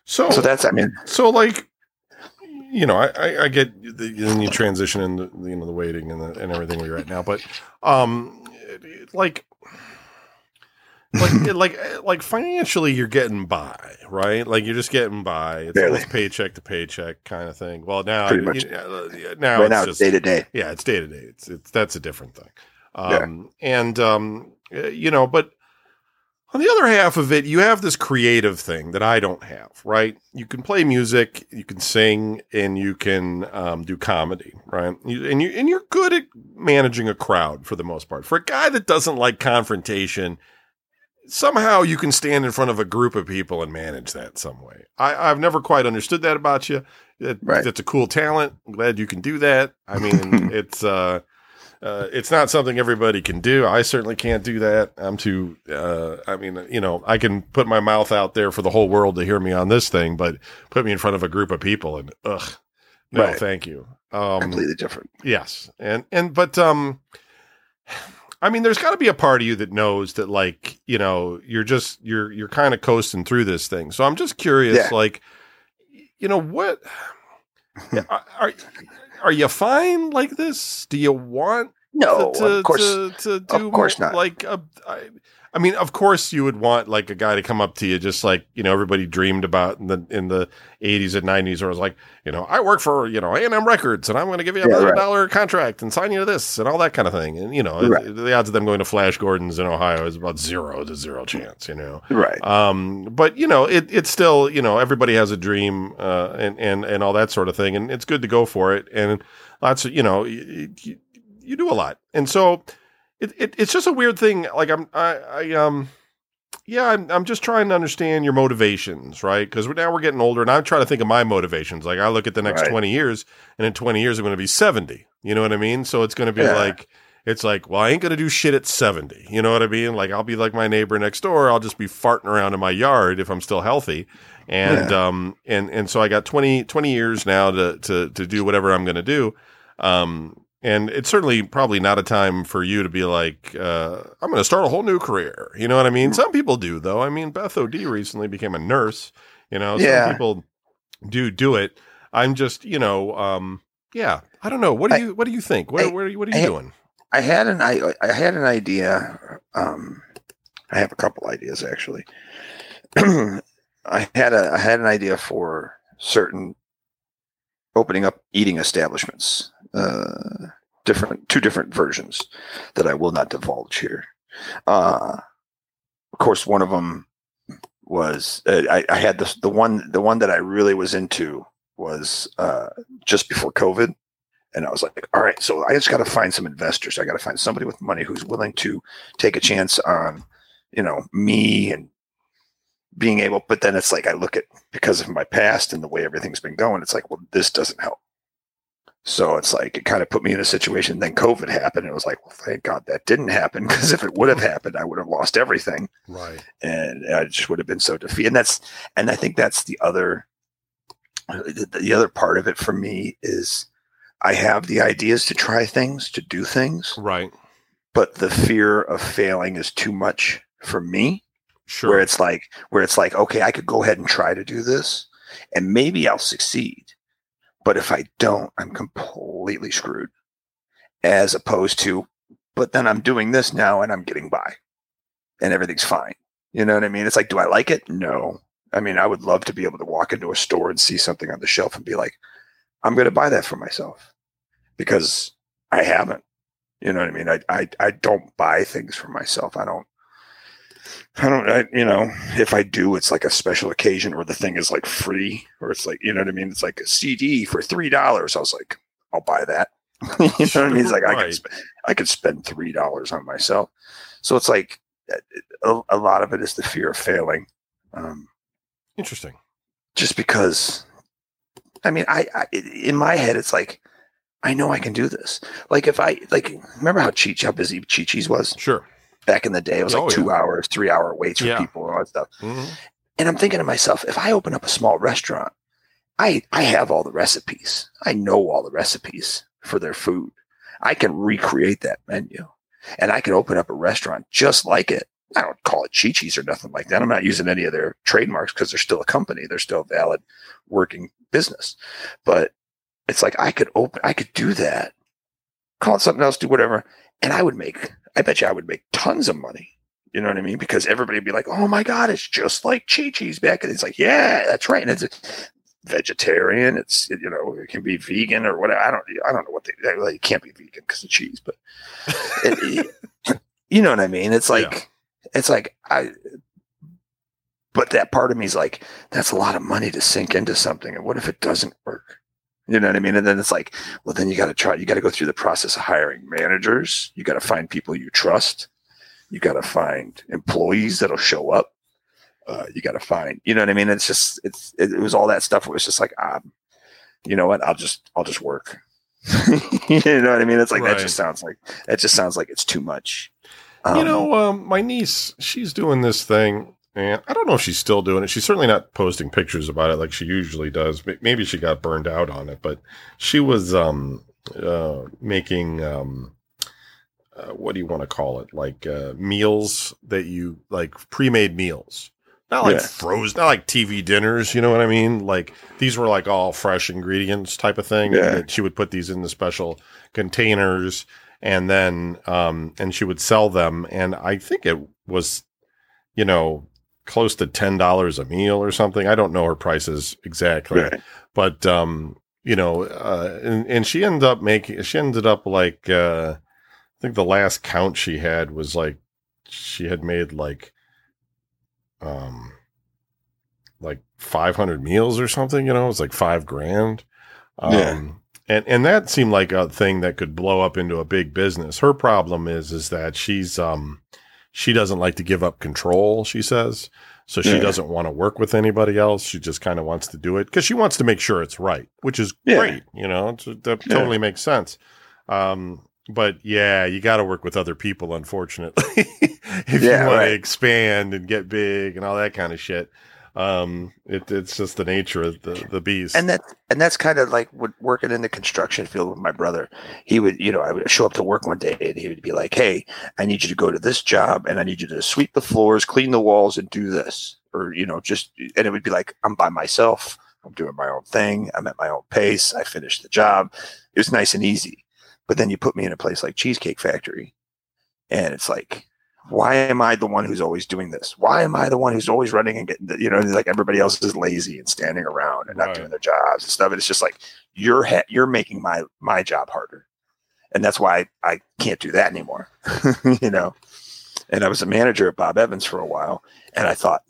so, so that's, I mean, so like, you know, I, I, get the, then you transition in the, you know, the waiting and the, and everything you're at now, but, um, like, like, like, like financially you're getting by, right? Like you're just getting by. It's paycheck to paycheck kind of thing. Well, now, Pretty much. you now right it's now day to day. yeah, it's day to day. It's, it's, that's a different thing. Yeah. Um, and, um, uh, you know, but, on the other half of it, you have this creative thing that I don't have, right? You can play music, you can sing, and you can um, do comedy, right? You, and you and you're good at managing a crowd for the most part. For a guy that doesn't like confrontation, somehow you can stand in front of a group of people and manage that some way. I, I've never quite understood that about you. It, Right. That's a cool talent. I'm glad you can do that. I mean, <laughs> it's uh, uh, it's not something everybody can do. I certainly can't do that. I'm too. Uh, I mean, you know, I can put my mouth out there for the whole world to hear me on this thing, but put me in front of a group of people and ugh, no, Right. thank you. Um, Completely different. Yes, and and but um, I mean, there's got to be a part of you that knows that, like, you know, you're just you're you're kind of coasting through this thing. So I'm just curious, Yeah. like, you know, what are, are are you fine like this? Do you want No, to, of course. to, to do of course more- not. Like, a, I, I mean, of course you would want like a guy to come up to you, just like you know everybody dreamed about in the in the eighties and nineties, where it was like, you know, I work for you know A and M Records, and I'm going to give you a Yeah, million right. dollar contract and sign you to this and all that kind of thing. And you know, Right. the odds of them going to Flash Gordon's in Ohio is about zero to zero chance. You know, right. um, but you know, it, it's still, you know, everybody has a dream, uh, and, and, and all that sort of thing. And it's good to go for it. And lots of, you know, you, you, you do a lot. And so it, it, it's just a weird thing. Like I'm, I, I, um, yeah, I'm, I'm just trying to understand your motivations, right? Because now we're getting older, and I'm trying to think of my motivations. Like I look at the next Right. 20 years, and in 20 years I'm going to be 70. You know what I mean? So it's going to be Yeah. like, it's like, well, I ain't going to do shit at 70. You know what I mean? Like I'll be like my neighbor next door. I'll just be farting around in my yard if I'm still healthy. And um and and so I got 20 20 years now to to to do whatever I'm going to do. Um and it's certainly probably not a time for you to be like, uh, I'm going to start a whole new career. You know what I mean? Some people do, though. I mean, Beth O'D recently became a nurse. You know, Yeah. some people do do it. I'm just, you know, um, yeah. I don't know. What do I- you What do you think? What I- What are you, what are you I- doing? I had an I I had an idea. Um, I have a couple ideas actually. <clears throat> I had a I had an idea for certain opening up eating establishments. Uh, different two different versions that I will not divulge here. Uh, of course, one of them was uh, I, I had this the one the one that I really was into was uh, just before COVID. And I was like, all right, so I just got to find some investors. I got to find somebody with money who's willing to take a chance on, you know, me and being able, but then it's like I look at because of my past and the way everything's been going, it's like, well, this doesn't help. So it's like it kind of put me in a situation. Then COVID happened, and it was like, well, thank God that didn't happen because if it would have happened, I would have lost everything, Right. and I just would have been so defeated. And that's and I think that's the other the, the other part of it for me is I have the ideas to try things, to do things, Right. but the fear of failing is too much for me Sure. where it's like where it's like okay i could go ahead and try to do this and maybe i'll succeed but if i don't i'm completely screwed. As opposed to but then i'm doing this now and i'm getting by. And everything's fine. You know what i mean? It's like do i like it? No. I mean i would love to be able to walk into a store and see something on the shelf and be like i'm going to buy that for myself. Because i haven't. You know what i mean? I i, I don't buy things for myself. I don't I don't, I, you know, if I do, it's like a special occasion or the thing is like free or it's like, you know what I mean? It's like a CD for $3. I was like, I'll buy that. <laughs> you know what I mean? It's like, I Right. could, sp- I could spend $3 on myself. So it's like a, a lot of it is the fear of failing. Um, Interesting. just because, I mean, I, I, in my head, it's like, I know I can do this. Like if I, like, remember how Cheech, how busy Chi Chi's was Sure. Back in the day? It was like Oh, two yeah. hours, three hour waits for Yeah. people and all that stuff. Mhm. And I'm thinking to myself, if I open up a small restaurant, I I have all the recipes. I know all the recipes for their food. I can recreate that menu. And I can open up a restaurant just like it. I don't call it Chi-Chi's or nothing like that. I'm not using any of their trademarks because they're still a company. They're still a valid working business. But it's like I could open I could do that, call it something else, do whatever, and I would make I bet you I would make tons of money. You know what I mean? Because everybody would be like, "Oh my god, it's just like Chi Chi's back." And it's like, "Yeah, that's right." And it's vegetarian. It's you know, it can be vegan or whatever. I don't I don't know what they well, it can't be vegan because of cheese, but <laughs> it, you know what I mean? It's like it's like I. But that part of me is like, that's a lot of money to sink into something, and what if it doesn't work? You know what I mean? And then it's like, well, then you got to try. You got to go through the process of hiring managers. You got to find people you trust. You got to find employees that'll show up. Uh, you got to find, you know what I mean? It's just, it's, it, it was all that stuff. It was just like, ah, you know what? I'll just, I'll just work. <laughs> you know what I mean? It's like, Right. that just sounds like, that just sounds like it's too much. you Um, know, um, my niece, she's doing this thing, and I don't know if she's still doing it. She's certainly not posting pictures about it like she usually does. Maybe she got burned out on it, but she was um, uh, making um, uh, what do you want to call it? Like uh, meals that you like pre-made meals. Not like Yeah. frozen, not like TV dinners. You know what I mean? Like these were like all fresh ingredients type of thing. Yeah. And she would put these in the special containers and then um and she would sell them and i think it was you know close to ten dollars a meal or something i don't know her prices exactly right. but um you know uh and, and she ended up making she ended up like uh i think the last count she had was like she had made like um like 500 meals or something you know it was like five grand um Yeah. and and that seemed like a thing that could blow up into a big business her problem is is that she's um she doesn't like to give up control she says so she Yeah. doesn't want to work with anybody else she just kind of wants to do it because she wants to make sure it's right which is Yeah. great you know that Yeah. totally makes sense um but yeah you got to work with other people unfortunately <laughs> if you want right. to expand and get big and all that kind of shit um it, it's just the nature of the the beast. And that and that's kind of like what working in the construction field with my brother he would you know i would show up to work one day and he would be like hey i need you to go to this job and i need you to sweep the floors clean the walls and do this. Or you know just and it would be like i'm by myself. I'm doing my own thing. I'm at my own pace. I finished the job. It was nice and easy. But then you put me in a place like cheesecake factory and it's like why am I the one who's always doing this? Why am I the one who's always running and getting, you know, like everybody else is lazy and standing around and not Right. doing their jobs and stuff. And it's just like you're ha- you're making my my job harder, and that's why I, I can't do that anymore. <laughs> you know, and I was a manager at Bob Evans for a while, and I thought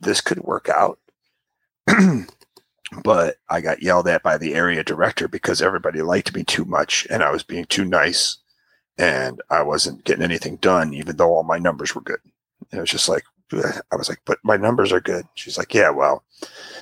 this could work out. <clears throat> but I got yelled at by the area director because everybody liked me too much and I was being too nice and I wasn't getting anything done, even though all my numbers were good. It was just like, I was like, but my numbers are good. She's like, yeah, well,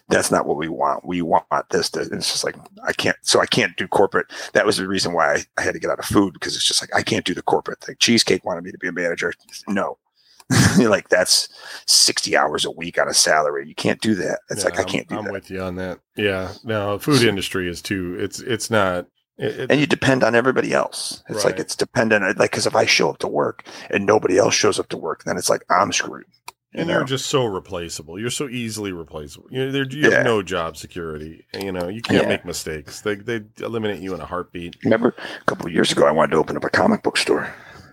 that's not what we want. We want this. To, it's just like, I can't, so I can't do corporate. That was the reason why I, I had to get out of food because it's just like, I can't do the corporate thing. Cheesecake wanted me to be a manager. No, <laughs> like that's 60 hours a week on a salary. You can't do that. It's like, I can't do I'm, I'm with you on that. Yeah. No, food industry is too. It's it's not. It, it- and you depend on everybody else. It's like it's dependent. Like because if I show up to work and nobody else shows up to work, then it's like I'm screwed. You and know? you're just so replaceable. You're so easily replaceable. You, there, you Yeah. have no job security. You know, you can't Yeah. make mistakes. They they eliminate you in a heartbeat. Remember a couple of years ago, I wanted to open up a comic book store.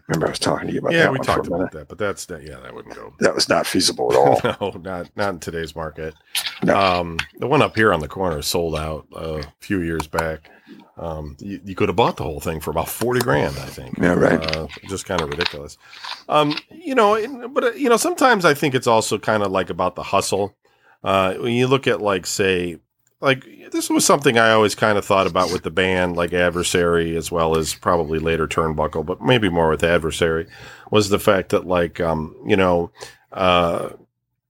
Remember I was talking to you about yeah, that we talked for a minute. about that, but that's that. Yeah, that wouldn't go. That was not feasible at <laughs> all. no, not not in today's market. No. Um, the one up here on the corner sold out a few years back. Um, you, you could have bought the whole thing for about forty grand, I think. Yeah, right. Uh, just kind of ridiculous. Um, you know, but uh, you know, sometimes I think it's also kind of like about the hustle. Uh, when you look at like, say, like this was something I always kind of thought about with the band, like Adversary, as well as probably later Turnbuckle, but maybe more with Adversary, was the fact that like, um, you know, uh,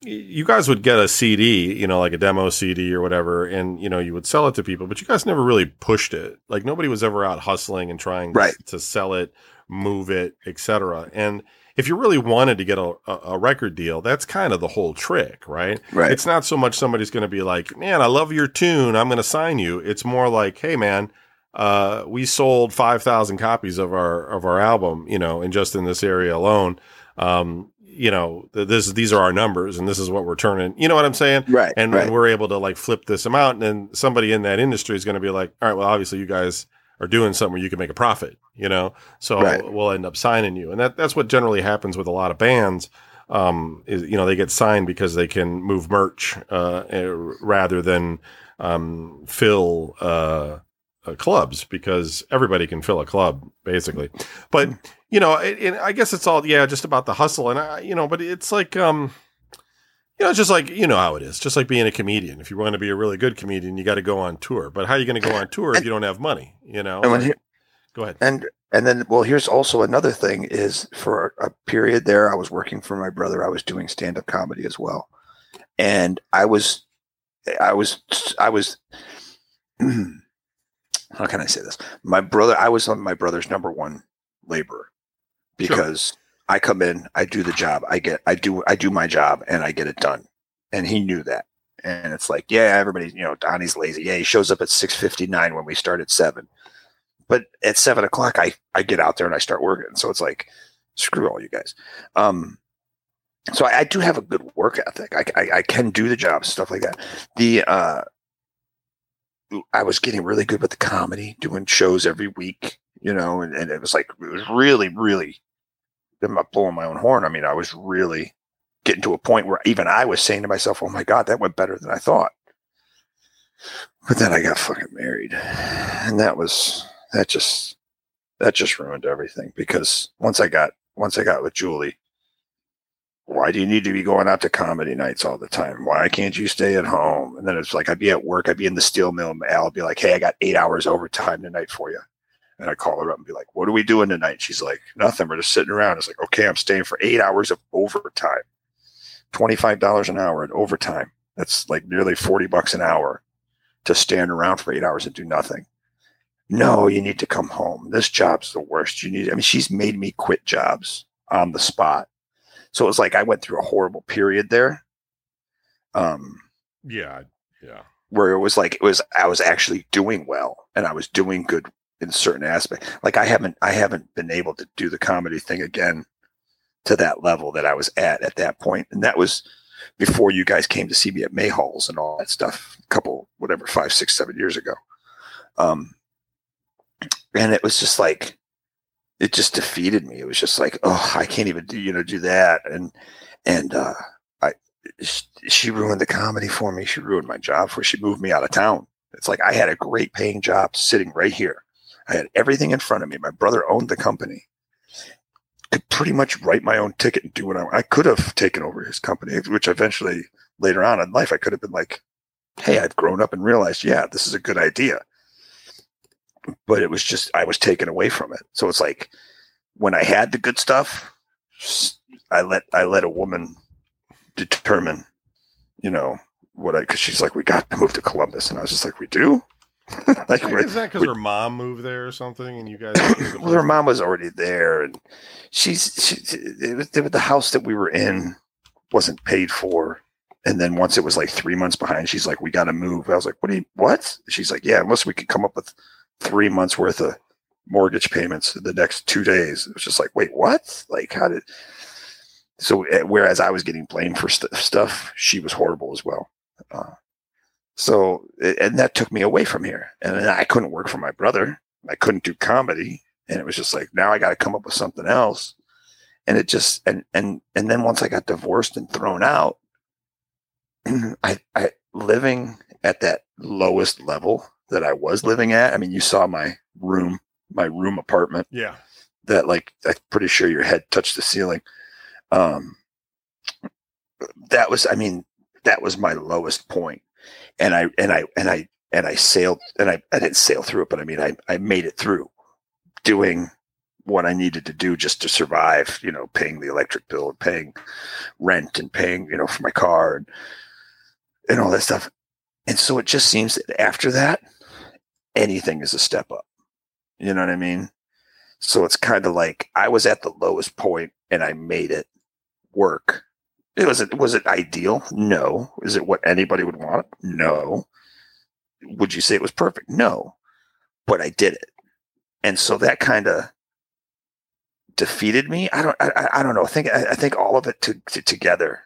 you guys would get a CD, you know, like a demo CD or whatever, and you know, you would sell it to people, but you guys never really pushed it. Like nobody was ever out hustling and trying Right. to sell it, move it, etc. And if you really wanted to get a, a, record deal, that's kind of the whole trick, right? Right. It's not so much somebody's going to be like, "Man, I love your tune. I'm going to sign you." It's more like, "Hey, man, uh, we sold five thousand copies of our of our album, you know, and just in this area alone, um, you know, this these are our numbers, and this is what we're turning. You know what I'm saying? right. And, right. and we're able to like flip this amount, and then somebody in that industry is going to be like, "All right, well, obviously you guys." Are doing something where you can make a profit, you know, so Right. we'll end up signing you, and that that's what generally happens with a lot of bands um, is you know they get signed because they can move merch uh, eh, rather than um, fill uh, uh, clubs because everybody can fill a club basically. But you know, it, it, I guess it's all yeah, just about the hustle, and I, you know, but it's like um, you know, it's just like you know how it is, just like being a comedian. If you want to be a really good comedian, you got to go on tour. But how are you going to go on tour if you don't have money? You know, and he- go ahead. and and then well here's also another thing is for a period there i was working for my brother i was doing stand-up comedy as well and i was i was i was <clears throat> how can i say this my brother i was on my brother's number one laborer because i come in i do the job i get i do i do my job and i get it done and he knew that and it's like yeah everybody's you know donnie's lazy yeah he shows up at 6.59 when we start at 7 but at seven o'clock I, I get out there and I start working. So it's like, screw all you guys. Um, so I, I do have a good work ethic. I, I, I can do the job, stuff like that. The, uh, I was getting really good with the comedy, doing shows every week, you know, and, and it was like, it was really, really, I'm not blowing my own horn. I mean, I was really getting to a point where even I was saying to myself, oh my God, that went better than I thought. But then I got fucking married. And that was, that just that just ruined everything because once I got once I got with Julie, why do you need to be going out to comedy nights all the time? Why can't you stay at home? And then it's like I'd be at work, I'd be in the steel mill, and would be like, Hey, I got eight hours overtime tonight for you. And I call her up and be like, What are we doing tonight? She's like, Nothing. We're just sitting around. It's like, okay, I'm staying for eight hours of overtime. $25 an hour in overtime. That's like nearly 40 bucks an hour to stand around for eight hours and do nothing no, you need to come home. This job's the worst. You need, I mean, she's made me quit jobs on the spot. So it was like I went through a horrible period there. Um, Yeah, yeah. where it was like it was I was actually doing well and I was doing good in certain aspects. Like I haven't I haven't been able to do the comedy thing again to that level that I was at at that. And that was before you guys came to see me at Mahall's and all that stuff, a couple, whatever, five, six, seven years ago. Um, and it was just like, it just defeated me. It was just like, oh, I can't even do, you know, do that. And, and, uh, I, she ruined the comedy for me. She ruined my job for, she moved me out of town. It's like, I had a great paying job sitting right here. I had everything in front of me. My brother owned the company could pretty much write my own ticket and do what I, I could have taken over his company, which eventually later on in life, I could have been like, Hey, I've grown up and realized, yeah, this is a good idea. But it was just, I was taken away from it. So it's like when I had the good stuff, I let, I let a woman determine, you know, what I because she's like, we got to move to Columbus, and I was just like, we do. <laughs> like, is that because her mom moved there or something, and you guys? <laughs> well, her mom was already there, and she's she, it was, it was the house that we were in wasn't paid for, and then once it was like three months behind, she's like, we got to move. I was like, what do you what? She's like, yeah, unless we could come up with three months worth of mortgage payments the next two days. It was just like, wait, what? Like, how did? So eh, whereas I was getting blamed for st- stuff, she was horrible as well. Uh, so and that took me away from here, and I couldn't work for my brother. I couldn't do comedy, and it was just like now I got to come up with something else. And it just and and and then once I got divorced and thrown out, <clears throat> I I living at that lowest level that I was living at. I mean, you saw my room, my room apartment. Yeah. That like I'm pretty sure your head touched the ceiling. Um that was I mean, that was my lowest point. And I and I and I and I sailed and I, I didn't sail through it, but I mean I, I made it through doing what I needed to do just to survive, you know, paying the electric bill and paying rent and paying, you know, for my car and and all that stuff. And so it just seems that after that, anything is a step up. You know what I mean? So it's kind of like I was at the lowest point and I made it work. It was it was it ideal? No. Is it what anybody would want? No. Would you say it was perfect? No. But I did it. And so that kind of defeated me. I don't I, I don't know. I think I, I think all of it to, to, together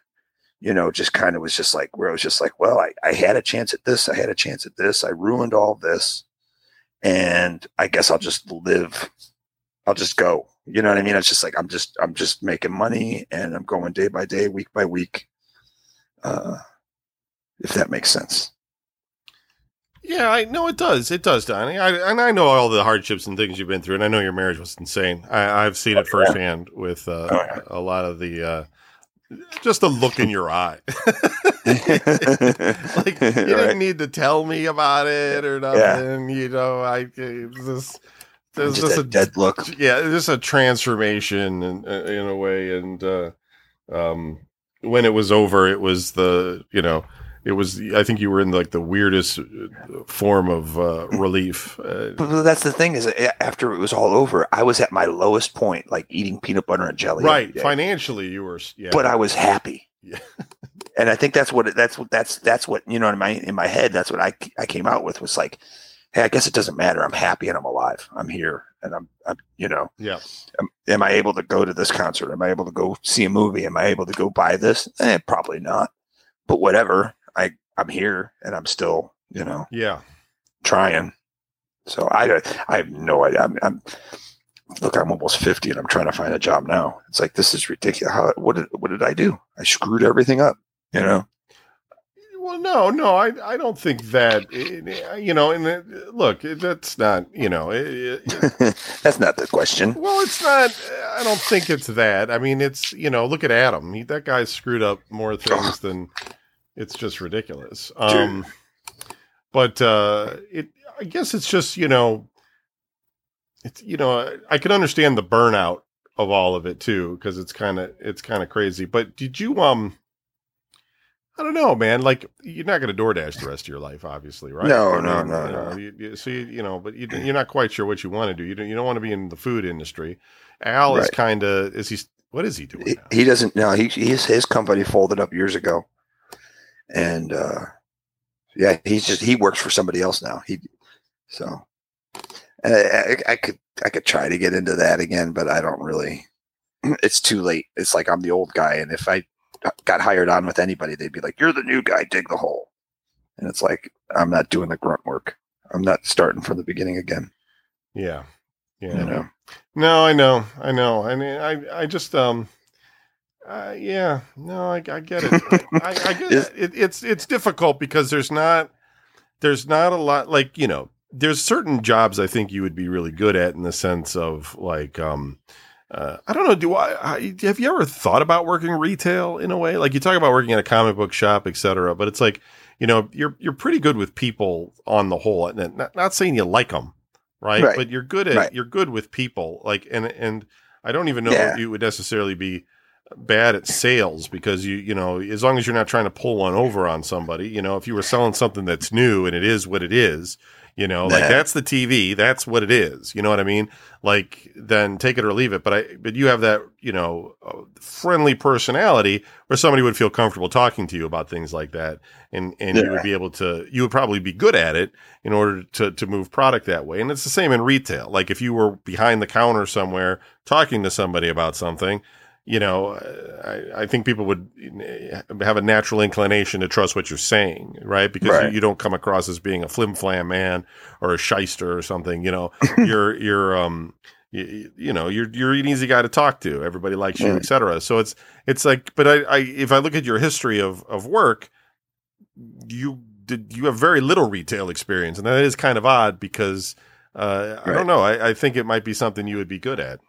you know, just kind of was just like where I was just like, well, I, I had a chance at this, I had a chance at this, I ruined all this, and I guess I'll just live, I'll just go. You know what I mean? It's just like I'm just I'm just making money and I'm going day by day, week by week. Uh, if that makes sense. Yeah, I know it does. It does, Donnie. I, and I know all the hardships and things you've been through, and I know your marriage was insane. I, have seen it oh, firsthand with uh, oh, yeah. a lot of the uh, just a look in your eye. <laughs> like <laughs> you didn't need to tell me about it or nothing. Yeah. You know, I this there's just, just a, a, dead look. Yeah, just a transformation in, in a way. And uh, um, when it was over, it was the you know it was i think you were in like the weirdest uh, form of uh, relief uh, but that's the thing is after it was all over i was at my lowest point like eating peanut butter and jelly right financially you were yeah. but i was happy yeah. and i think that's what that's what that's that's what you know in my in my head that's what i i came out with was like hey i guess it doesn't matter i'm happy and i'm alive i'm here and i'm, I'm you know yeah am, am i able to go to this concert am i able to go see a movie am i able to go buy this eh, probably not but whatever I I'm here and I'm still you know yeah trying. So I I have no idea. I'm, I'm look. I'm almost fifty and I'm trying to find a job now. It's like this is ridiculous. How what did what did I do? I screwed everything up. You know. Well, no, no, I, I don't think that, eh, eh, you know, and eh, look, that's not, you know, it, it, <laughs> that's not the question. Well, it's not, I don't think it's that. I mean, it's, you know, look at Adam. He, that guy screwed up more <sighs> things than it's just ridiculous. Um, but uh, it, I guess it's just you know, it's you know, I can understand the burnout of all of it too because it's kind of it's kind of crazy. But did you um? I don't know, man. Like you're not going to DoorDash the rest of your life, obviously, right? No, I mean, no, no, no. You, you, so you, you know, but you, are not quite sure what you want to do. You don't, you don't want to be in the food industry. Al right. is kind of is he? What is he doing? He, he, doesn't. No, he his his company folded up years ago and uh, yeah, he's just he works for somebody else now. He so I, I, could I could try to get into that again, but I don't really. <clears throat> It's too late. It's like I'm the old guy, and if I got hired on with anybody, they'd be like, "You're the new guy. Dig the hole." And it's like I'm not doing the grunt work. I'm not starting from the beginning again. Yeah, yeah. You know. No, I know, I know. I mean, I I just um uh, yeah, no, I, I get it. <laughs> I, I get it. it. It's it's difficult because there's not there's not a lot like you know there's certain jobs I think you would be really good at in the sense of like um uh, I don't know. Do I, I, have you ever thought about working retail in a way? Like you talk about working at a comic book shop, etc. But it's like you know you're you're pretty good with people on the whole. And not, not saying you like them, right? right. But you're good at right. you're good with people. Like and and I don't even know yeah. if you would necessarily be bad at sales because you you know as long as you're not trying to pull one over on somebody you know if you were selling something that's new and it is what it is you know like that's the tv that's what it is. You know what i mean? Like then take it or leave it. But i but you have that you know uh, friendly personality where somebody would feel comfortable talking to you about things like that. And and you would be able to you would probably be good at it in order to to move product that way. And it's the same in retail. Like if you were behind the counter somewhere talking to somebody about something you know, I, I think people would have a natural inclination to trust what you're saying, right? Because Right. you, you don't come across as being a flim flam man or a shyster or something. You know, <laughs> you're you're um you, you know you're you're an easy guy to talk to. Everybody likes you, Mm. etc. So it's it's like, but I, I if I look at your history of of work, you did you have very little retail experience, and that is kind of odd because uh, I don't know. I, I think it might be something you would be good at.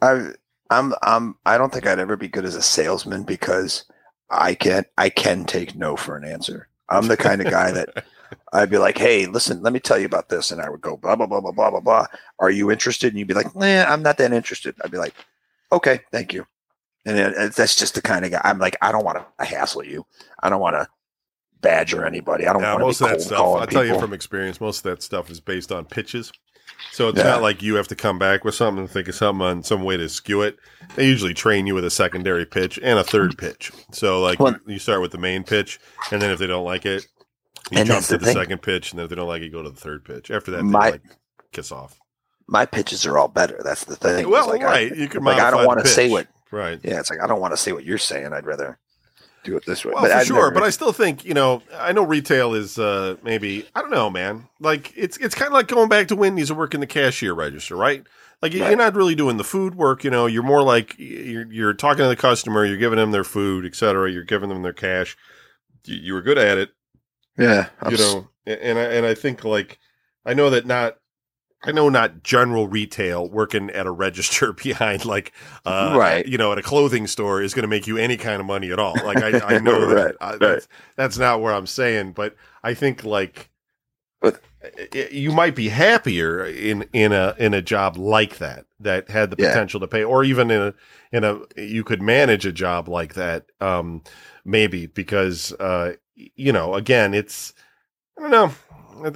I, I'm, I'm, I don't think I'd ever be good as a salesman because I can't. I can take no for an answer. I'm the kind of guy that <laughs> I'd be like, "Hey, listen, let me tell you about this," and I would go blah blah blah blah blah blah blah. Are you interested? And you'd be like, "Nah, I'm not that interested." I'd be like, "Okay, thank you." And it, it- uh, that's just the kind of guy I'm like. I don't want to hassle you. I don't want to badger anybody. I don't Yeah, want to most of that stuff. I'll tell you from experience, most of that stuff is based on pitches. So it's Yeah. not like you have to come back with something and think of something on some way to skew it. They usually train you with a secondary pitch and a third pitch. So like Well- you, start with the main pitch, and then if they don't like it, you jump to the the, second pitch, and then if they don't like it, you go to the third pitch. After that, My- they like kiss off. My pitches are all better. That's the thing. Well, like, I- right, you can like I don't want to say what. Right. Yeah, it's like I don't want to say what you're saying. I'd rather do it this way. Well, for I've sure, never- but I still think you know. I know retail is uh maybe I don't know, man. Like it's it's kind of like going back to Wendy's and working the cashier register, right? Like you- Right. you're not really doing the food work. You know, you're more like you're you're talking to the customer, you're giving them their food, et cetera. You're giving them their cash. You, you were good at it, yeah, I'm you know. And I and I think like I know that not. I know not general retail working at a register <laughs> behind like uh Right. you know at a clothing store is going to make you any kind of money at all. Like I, I <laughs> know that Right, uh, right. that's that's not where I'm saying, but I think like But- you might be happier in in a in a job like that that had the Yeah. potential to pay, or even in a in a you could manage a job like that, um, maybe because uh, you know, again, it's I don't know.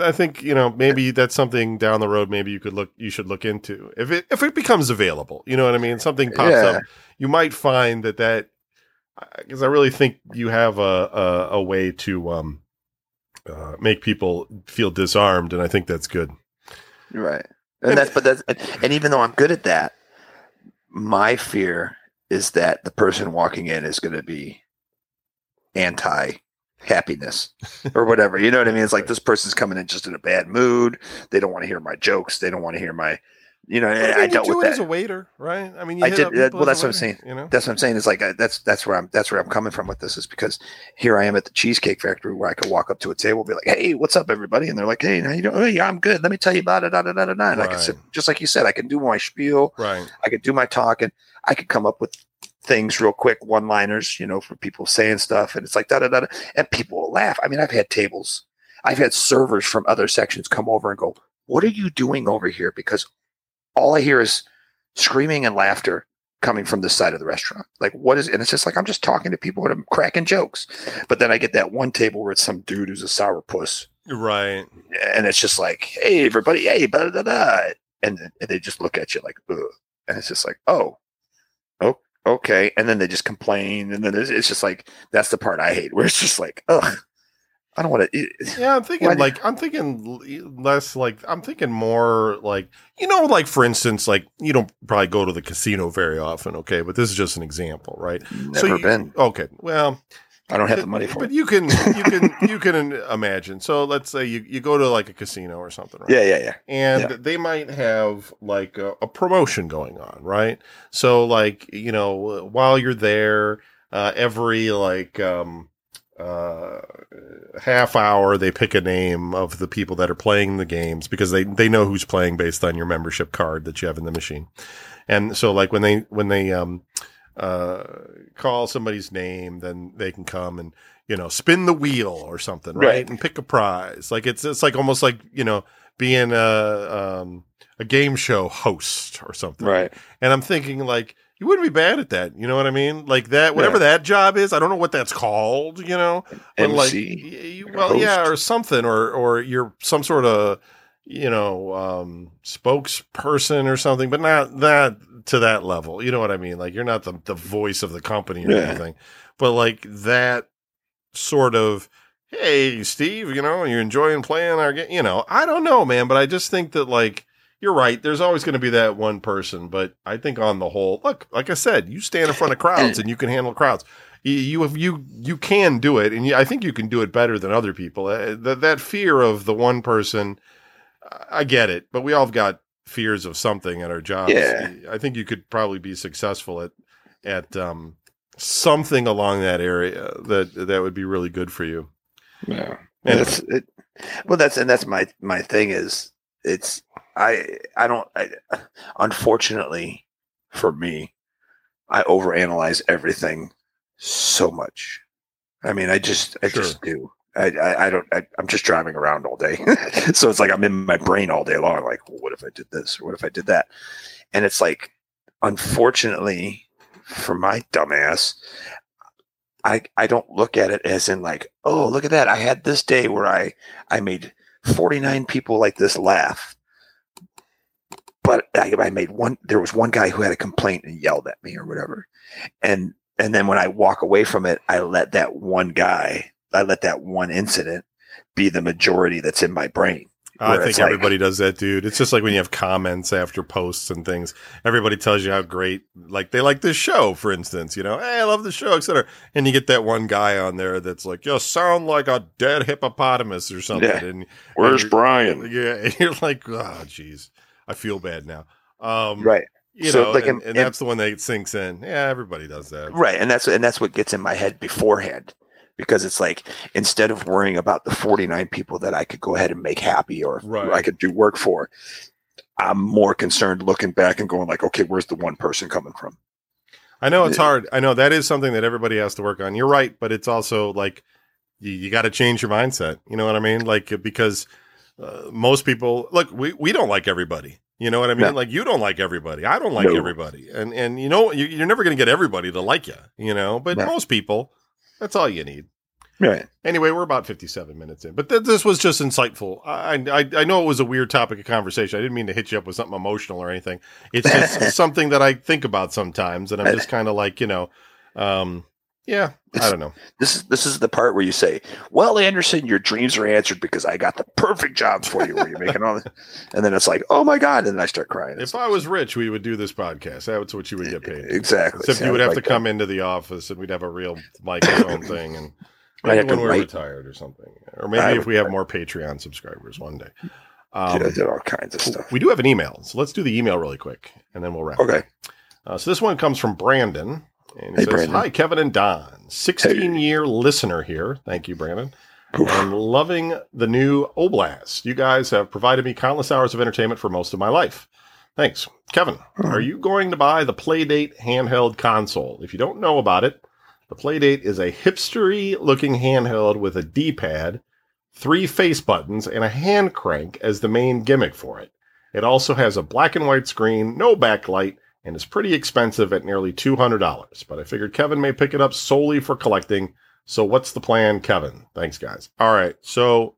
I think you know maybe that's something down the road. Maybe you could look. You should look into if it if it becomes available. You know what I mean? Something pops Yeah. up. You might find that that because I really think you have a a, a way to um uh, make people feel disarmed, and I think that's good. right. And that's but that's and even though I'm good at that, my fear is that the person walking in is going to be anti happiness or whatever. You know what I mean? It's like this person's coming in just in a bad mood. They don't want to hear my jokes. They don't want to hear my, you know. and eh, I dealt do with that. as a waiter, right? I mean, you I did- that- well, that's what I'm saying. You know, That's what I'm saying. Is like I, that's that's where I'm that's where I'm coming from with this is because here I am at the Cheesecake Factory where I could walk up to a table, and be like, "Hey, what's up, everybody?" And they're like, "Hey, how you doing? Yeah, I'm good. Let me tell you about it." Da, da, da, da, da. And I can sit, just like you said, I can do my spiel. right? I could do my talk, and I could come up with things real quick, one-liners, you know, for people saying stuff, and it's like da da da, da and people will laugh. I mean, I've had tables, I've had servers from other sections come over and go, "What are you doing over here?" Because all I hear is screaming and laughter coming from this side of the restaurant. Like, what is? And it's just like I'm just talking to people and I'm cracking jokes. But then I get that one table where it's some dude who's a sourpuss, Right. and it's just like, "Hey, everybody, hey, da da da," and, and they just look at you like, Ugh. and it's just like, "Oh, oh, okay," and then they just complain, and then it's, it's just like that's the part I hate, where it's just like, "Ugh, I don't want to." <laughs> Yeah, I'm thinking like I'm thinking less like I'm thinking more like you know like for instance like you don't probably go to the casino very often, okay, but this is just an example, right? Never you- been. Okay, well, I don't have the money for but it. But <laughs> you can you can you can imagine. So let's say you you go to like a casino or something, right? Yeah, yeah, yeah. and Yeah. they might have like a, a promotion going on, right? So like you know while you're there, uh, every like um, uh, half hour they pick a name of the people that are playing the games because they they know who's playing based on your membership card that you have in the machine, and so like when they when they um uh call somebody's name then they can come and you know spin the wheel or something right, Right. and pick a prize like it's it's like almost like you know being a um a game show host or something Right. and i'm thinking like you wouldn't be bad at that. You know what I mean? Like that, whatever Yeah. that job is. I don't know what that's called. You know, but like, MC, or well, yeah, or something, or or you're some sort of you know um spokesperson or something, but not that to that level. You know what I mean? Like you're not the the voice of the company or Yeah. anything, but like that sort of. Hey, Steve, you know, you're enjoying playing our game? You know, I don't know, man, but I just think that like you're right. There's always going to be that one person, but I think on the whole, look, like I said, you stand in front of crowds and you can handle crowds. You you you, you can do it, and I think you can do it better than other people. Uh, that that fear of the one person, I get it, but we all have got fears of something at our jobs. Yeah. I think you could probably be successful at at um, something along that area that that would be really good for you. Yeah. Anyway. That's it. Well, that's and that's my my thing is it's I I don't I, unfortunately for me I overanalyze everything so much. I mean, I just I Sure. just do. I, I, I don't I, I'm just driving around all day, <laughs> so it's like I'm in my brain all day long. Like, well, what if I did this? Or what if I did that? And it's like, unfortunately, for my dumbass, I I don't look at it as in like, oh, look at that. I had this day where I I made 49 people like this laugh. But I, I made one there was one guy who had a complaint and yelled at me or whatever. And and then when I walk away from it, I let that one guy, I let that one incident be the majority that's in my brain. I think like- everybody does that, dude. It's just like when you have comments after posts and things. Everybody tells you how great, like they like this show, for instance. You know, hey, I love the show, etc. And you get that one guy on there that's like, "You sound like a dead hippopotamus" or something. Yeah. And Where's and- Brian? <laughs> yeah, and you're like, "Oh, jeez, I feel bad now." Um, Right. You So, know, like, and, in- and that's the one that sinks in. Yeah, everybody does that. Right. And that's and that's what gets in my head beforehand. Because it's like instead of worrying about the 49 people that I could go ahead and make happy or Right. I could do work for, I'm more concerned looking back and going like, okay, where's the one person coming from? I know it's hard. I know that is something that everybody has to work on. You're right, but it's also like you, you got to change your mindset. You know what I mean? Like because uh, most people look, we we don't like everybody. You know what I mean? No. Like you don't like everybody. I don't like No. everybody. And and you know you, you're never going to get everybody to like you. You know, but No. most people, that's all you need. Right. Anyway, we're about 57 minutes in, but th- this was just insightful. I, I I know it was a weird topic of conversation. I didn't mean to hit you up with something emotional or anything. It's just <laughs> something that I think about sometimes, and I'm just kind of like, you know, um, yeah, I don't know. This is this is the part where you say, "Well, Anderson, your dreams are answered because I got the perfect job for you." Where you're making all, this. <laughs> and then it's like, "Oh my god!" And then I start crying. If I was rich, we would do this podcast. That's what you would get paid. exactly. Except you would have like to come into the office, and we'd have a real microphone thing, and <clears throat> maybe when we're write- retired or something, or maybe I if we have more Patreon subscribers one day. that. Um, I did all kinds of stuff. we do have an email, so let's do the email really quick, and then we'll wrap. Okay. Uh, so this one comes from Brandon. And he Hey, says, Brandon. Hi, Kevin and Don. 16 year listener here. Thank you, Brandon. Oof. I'm loving the new Oblast. You guys have provided me countless hours of entertainment for most of my life. Thanks. Kevin, hmm. are you going to buy the Playdate handheld console? If you don't know about it, the Playdate is a hipstery looking handheld with a D pad, three face buttons, and a hand crank as the main gimmick for it. It also has a black and white screen, no backlight, and is pretty expensive at nearly $200. But I figured Kevin may pick it up solely for collecting. So what's the plan, Kevin? Thanks, guys. All right. So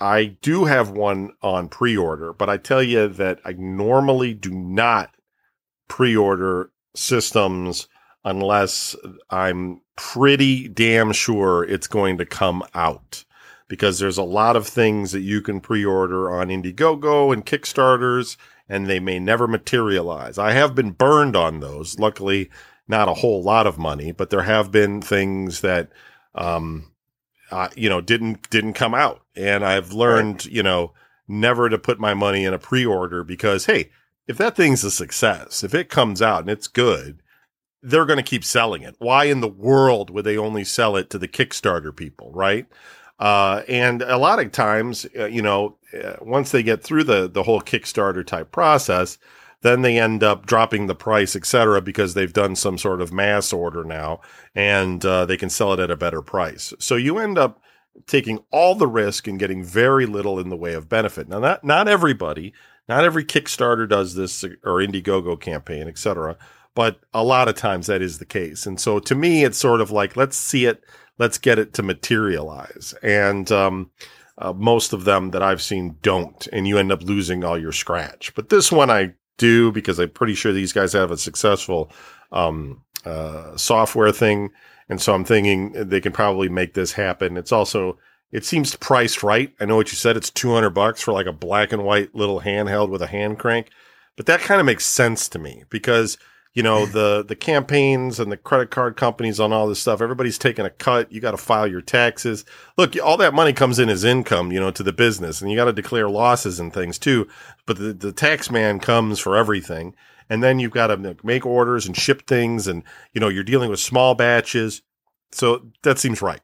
I do have one on pre order, but I tell you that I normally do not pre order systems unless I'm pretty damn sure it's going to come out. Because there's a lot of things that you can pre order on Indiegogo and Kickstarters, and they may never materialize. I have been burned on those. Luckily, not a whole lot of money, but there have been things that, um, uh, you know, didn't didn't come out, and I've learned, you know, never to put my money in a pre-order because, hey, if that thing's a success, if it comes out and it's good, they're going to keep selling it. Why in the world would they only sell it to the Kickstarter people, right? Uh, and a lot of times, uh, you know, uh, once they get through the the whole Kickstarter type process, then they end up dropping the price, et cetera, because they've done some sort of mass order now and uh, they can sell it at a better price. So you end up taking all the risk and getting very little in the way of benefit. Now, not not everybody, not every Kickstarter does this or Indiegogo campaign, et cetera. but a lot of times that is the case. And so to me, it's sort of like, let's see it, let's get it to materialize. And, um, uh, most of them that I've seen don't, and you end up losing all your scratch. But this one I do because I'm pretty sure these guys have a successful um, uh, software thing, and so I'm thinking they can probably make this happen. It's also it seems priced right. I know what you said; it's 200 bucks for like a black and white little handheld with a hand crank, but that kind of makes sense to me because you know the the campaigns and the credit card companies on all this stuff everybody's taking a cut. You got to file your taxes. Look all that money comes in as income you know to the business and you got to declare losses and things too. But the, the tax man comes for everything and then you've got to make orders and ship things and you know you're dealing with small batches. So that seems right.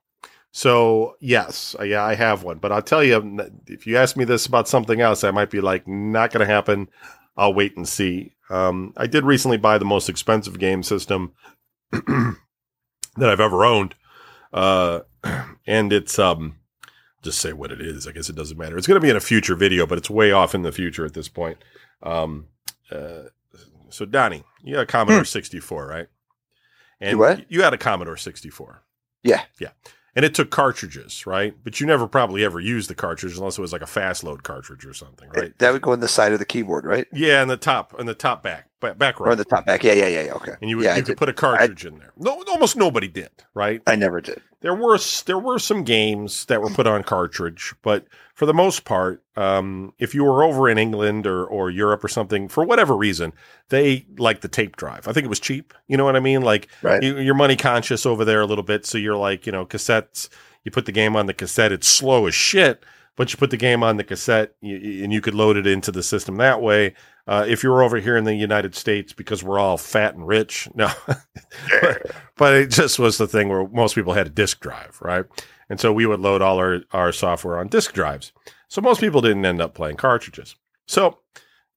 So yes yeah i have one. But i'll tell you if you ask me this about something else i might be like not going to happen. I'll wait and see. Um, I did recently buy the most expensive game system <clears throat> that I've ever owned, uh, <clears throat> and it's um, just say what it is. I guess it doesn't matter. It's going to be in a future video, but it's way off in the future at this point. Um, uh, so Donnie, you got a Commodore hmm. 64, right? And what? You had a Commodore 64. Yeah. Yeah and it took cartridges, right? But you never probably ever used the cartridge unless it was like a fast load cartridge or something, right? That would go in the side of the keyboard, right? Yeah, in the top, in the top back, back row. Or the top back. Yeah, yeah, yeah. Okay. And you yeah, you could put a cartridge I, in there. No, almost nobody did, right? I never did. There were there were some games that were put on cartridge, but for the most part, um, if you were over in England or or Europe or something, for whatever reason, they like the tape drive. I think it was cheap. You know what I mean? Like right. you, you're money conscious over there a little bit, so you're like, you know, cassettes you put the game on the cassette, it's slow as shit, but you put the game on the cassette and you could load it into the system that way. Uh, if you're over here in the United States, because we're all fat and rich, <laughs> no, but, but, it just was the thing where most people had a disk drive, right? And so we would load all our, our software on disk drives. So most people didn't end up playing cartridges. So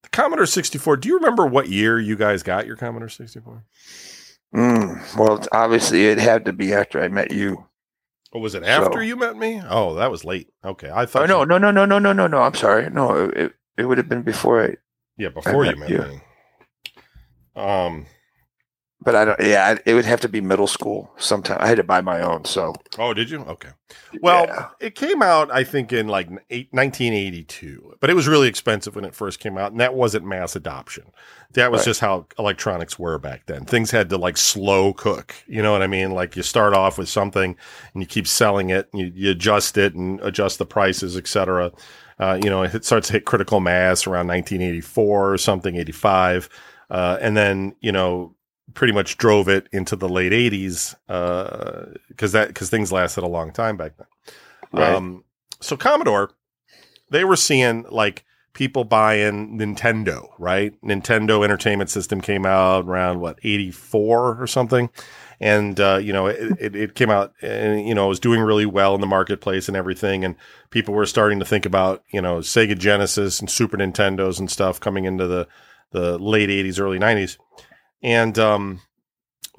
the Commodore 64, do you remember what year you guys got your Commodore 64? Mm, well, obviously it had to be after I met you. Oh, was it after so, you met me? Oh, that was late. Okay, I thought. Oh, no, you... no, no, no, no, no, no, no. I'm sorry. No, it it would have been before I. Yeah, before you met, you. me. Um, but I don't. Yeah, it would have to be middle school. Sometime I had to buy my own. So. Oh, did you? Okay. Well, yeah. it came out I think in like 1982, but it was really expensive when it first came out, and that wasn't mass adoption. That was right. just how electronics were back then. Things had to like slow cook. You know what I mean? Like you start off with something and you keep selling it, and you, you adjust it and adjust the prices, etc. Uh, you know, it starts to hit critical mass around 1984 or something, 85. Uh, and then, you know, pretty much drove it into the late 80s because uh, that because things lasted a long time back then. Right. Um, so Commodore, they were seeing like people buying Nintendo, right? Nintendo Entertainment System came out around what 84 or something. And, uh, you know, it, it, it, came out and, you know, it was doing really well in the marketplace and everything. And people were starting to think about, you know, Sega Genesis and Super Nintendos and stuff coming into the, the late 80s, early 90s. And um,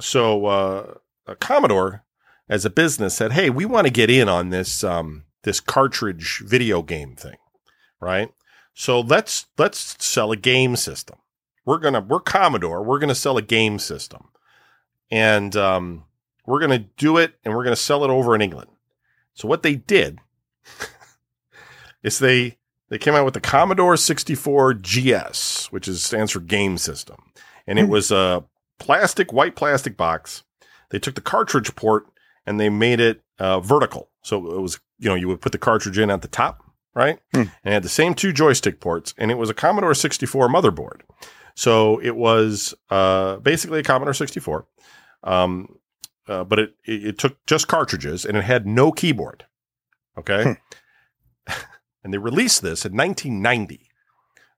so uh, Commodore, as a business, said, "Hey, we want to get in on this um, this cartridge video game thing, right? So let's let's sell a game system. We're gonna we're Commodore. We're gonna sell a game system, and um, we're gonna do it, and we're gonna sell it over in England. So what they did <laughs> is they they came out with the Commodore 64 GS, which is stands for Game System and it hmm. was a plastic, white plastic box. They took the cartridge port and they made it uh, vertical. So it was, you know, you would put the cartridge in at the top, right? Hmm. And it had the same two joystick ports, and it was a Commodore 64 motherboard. So it was uh, basically a Commodore 64, um, uh, but it, it, it took just cartridges and it had no keyboard. Okay, hmm. <laughs> and they released this in 1990.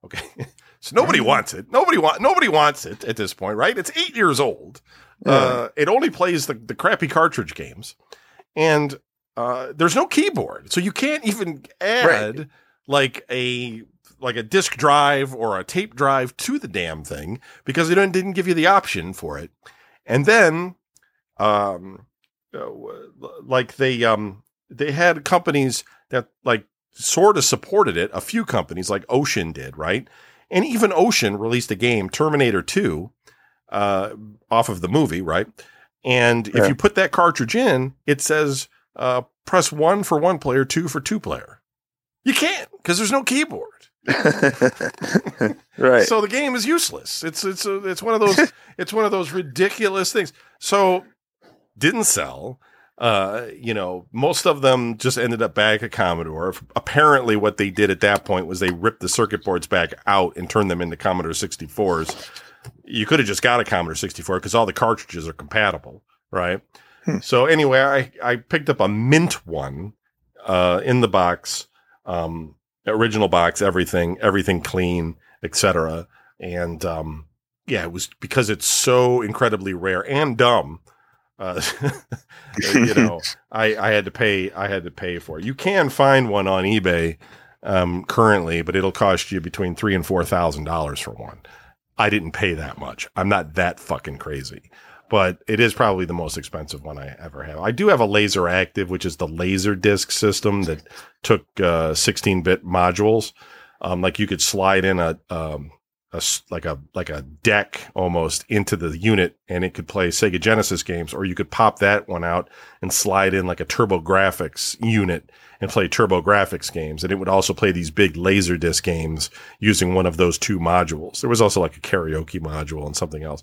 Okay, <laughs> So nobody wants it. Nobody want nobody wants it at this point, right? It's eight years old. Yeah. Uh, it only plays the, the crappy cartridge games, and uh, there's no keyboard, so you can't even add right. like a like a disk drive or a tape drive to the damn thing because it didn't give you the option for it. And then, um, uh, like they um they had companies that like sort of supported it. A few companies like Ocean did, right? And even Ocean released a game, Terminator 2, uh, off of the movie, right? And if you put that cartridge in, it says uh, press one for one player, two for two player. You can't because there's no keyboard. <laughs> right. So the game is useless. It's it's a, it's one of those <laughs> it's one of those ridiculous things. So didn't sell. Uh, you know, most of them just ended up back at Commodore. Apparently, what they did at that point was they ripped the circuit boards back out and turned them into Commodore 64s. You could have just got a Commodore 64 because all the cartridges are compatible, right? Hmm. So anyway, I I picked up a mint one uh, in the box, um, original box, everything, everything clean, etc. And um, yeah, it was because it's so incredibly rare and dumb. Uh, <laughs> you know, <laughs> I, I had to pay. I had to pay for it. You can find one on eBay um, currently, but it'll cost you between three and four thousand dollars for one. I didn't pay that much. I'm not that fucking crazy, but it is probably the most expensive one I ever have. I do have a LaserActive, which is the laser disc system that took uh, 16-bit modules. Um, like you could slide in a um, a like a like a deck almost into the unit, and it could play Sega Genesis games, or you could pop that one out and slide in like a TurboGrafx unit and play TurboGrafx games, and it would also play these big laser disc games using one of those two modules. There was also like a karaoke module and something else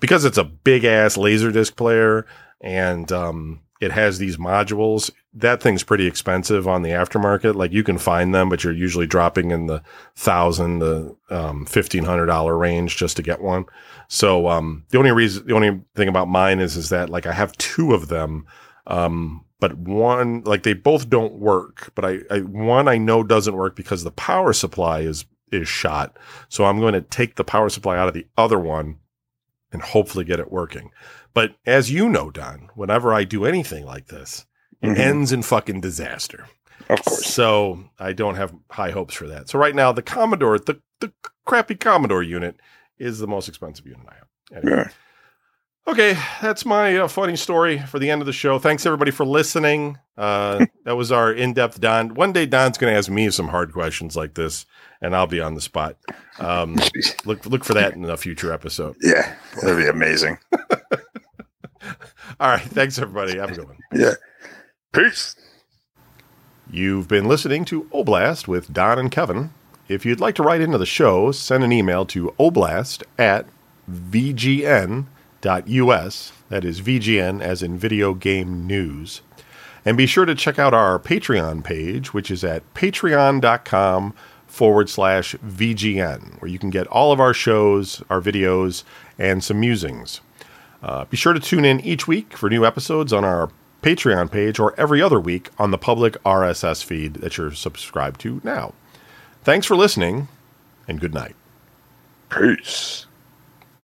because it's a big ass laser disc player and um, it has these modules. That thing's pretty expensive on the aftermarket. Like you can find them, but you're usually dropping in the thousand to um, fifteen hundred dollar range just to get one. So um, the only reason, the only thing about mine is, is that like I have two of them. Um, but one, like they both don't work, but I, I, one I know doesn't work because the power supply is, is shot. So I'm going to take the power supply out of the other one and hopefully get it working. But as you know, Don, whenever I do anything like this, it Mhm. ends in fucking disaster. Of course. So I don't have high hopes for that. So right now, the Commodore, the, the crappy Commodore unit is the most expensive unit I have. Anyway. Yeah. Okay, that's my uh, funny story for the end of the show. Thanks everybody for listening. Uh, <laughs> that was our in-depth Don. One day Don's going to ask me some hard questions like this, and I'll be on the spot. Um, <laughs> look look for that in a future episode. Yeah. That'd be amazing. <laughs> <laughs> All right, thanks everybody. Have a good one. Yeah. Peace. You've been listening to Oblast with Don and Kevin. If you'd like to write into the show, send an email to oblast at vgn.us. That is VGN as in video game news. And be sure to check out our Patreon page, which is at patreon.com forward slash VGN, where you can get all of our shows, our videos, and some musings. Uh, be sure to tune in each week for new episodes on our Patreon page or every other week on the public RSS feed that you're subscribed to now. Thanks for listening, and good night. Peace.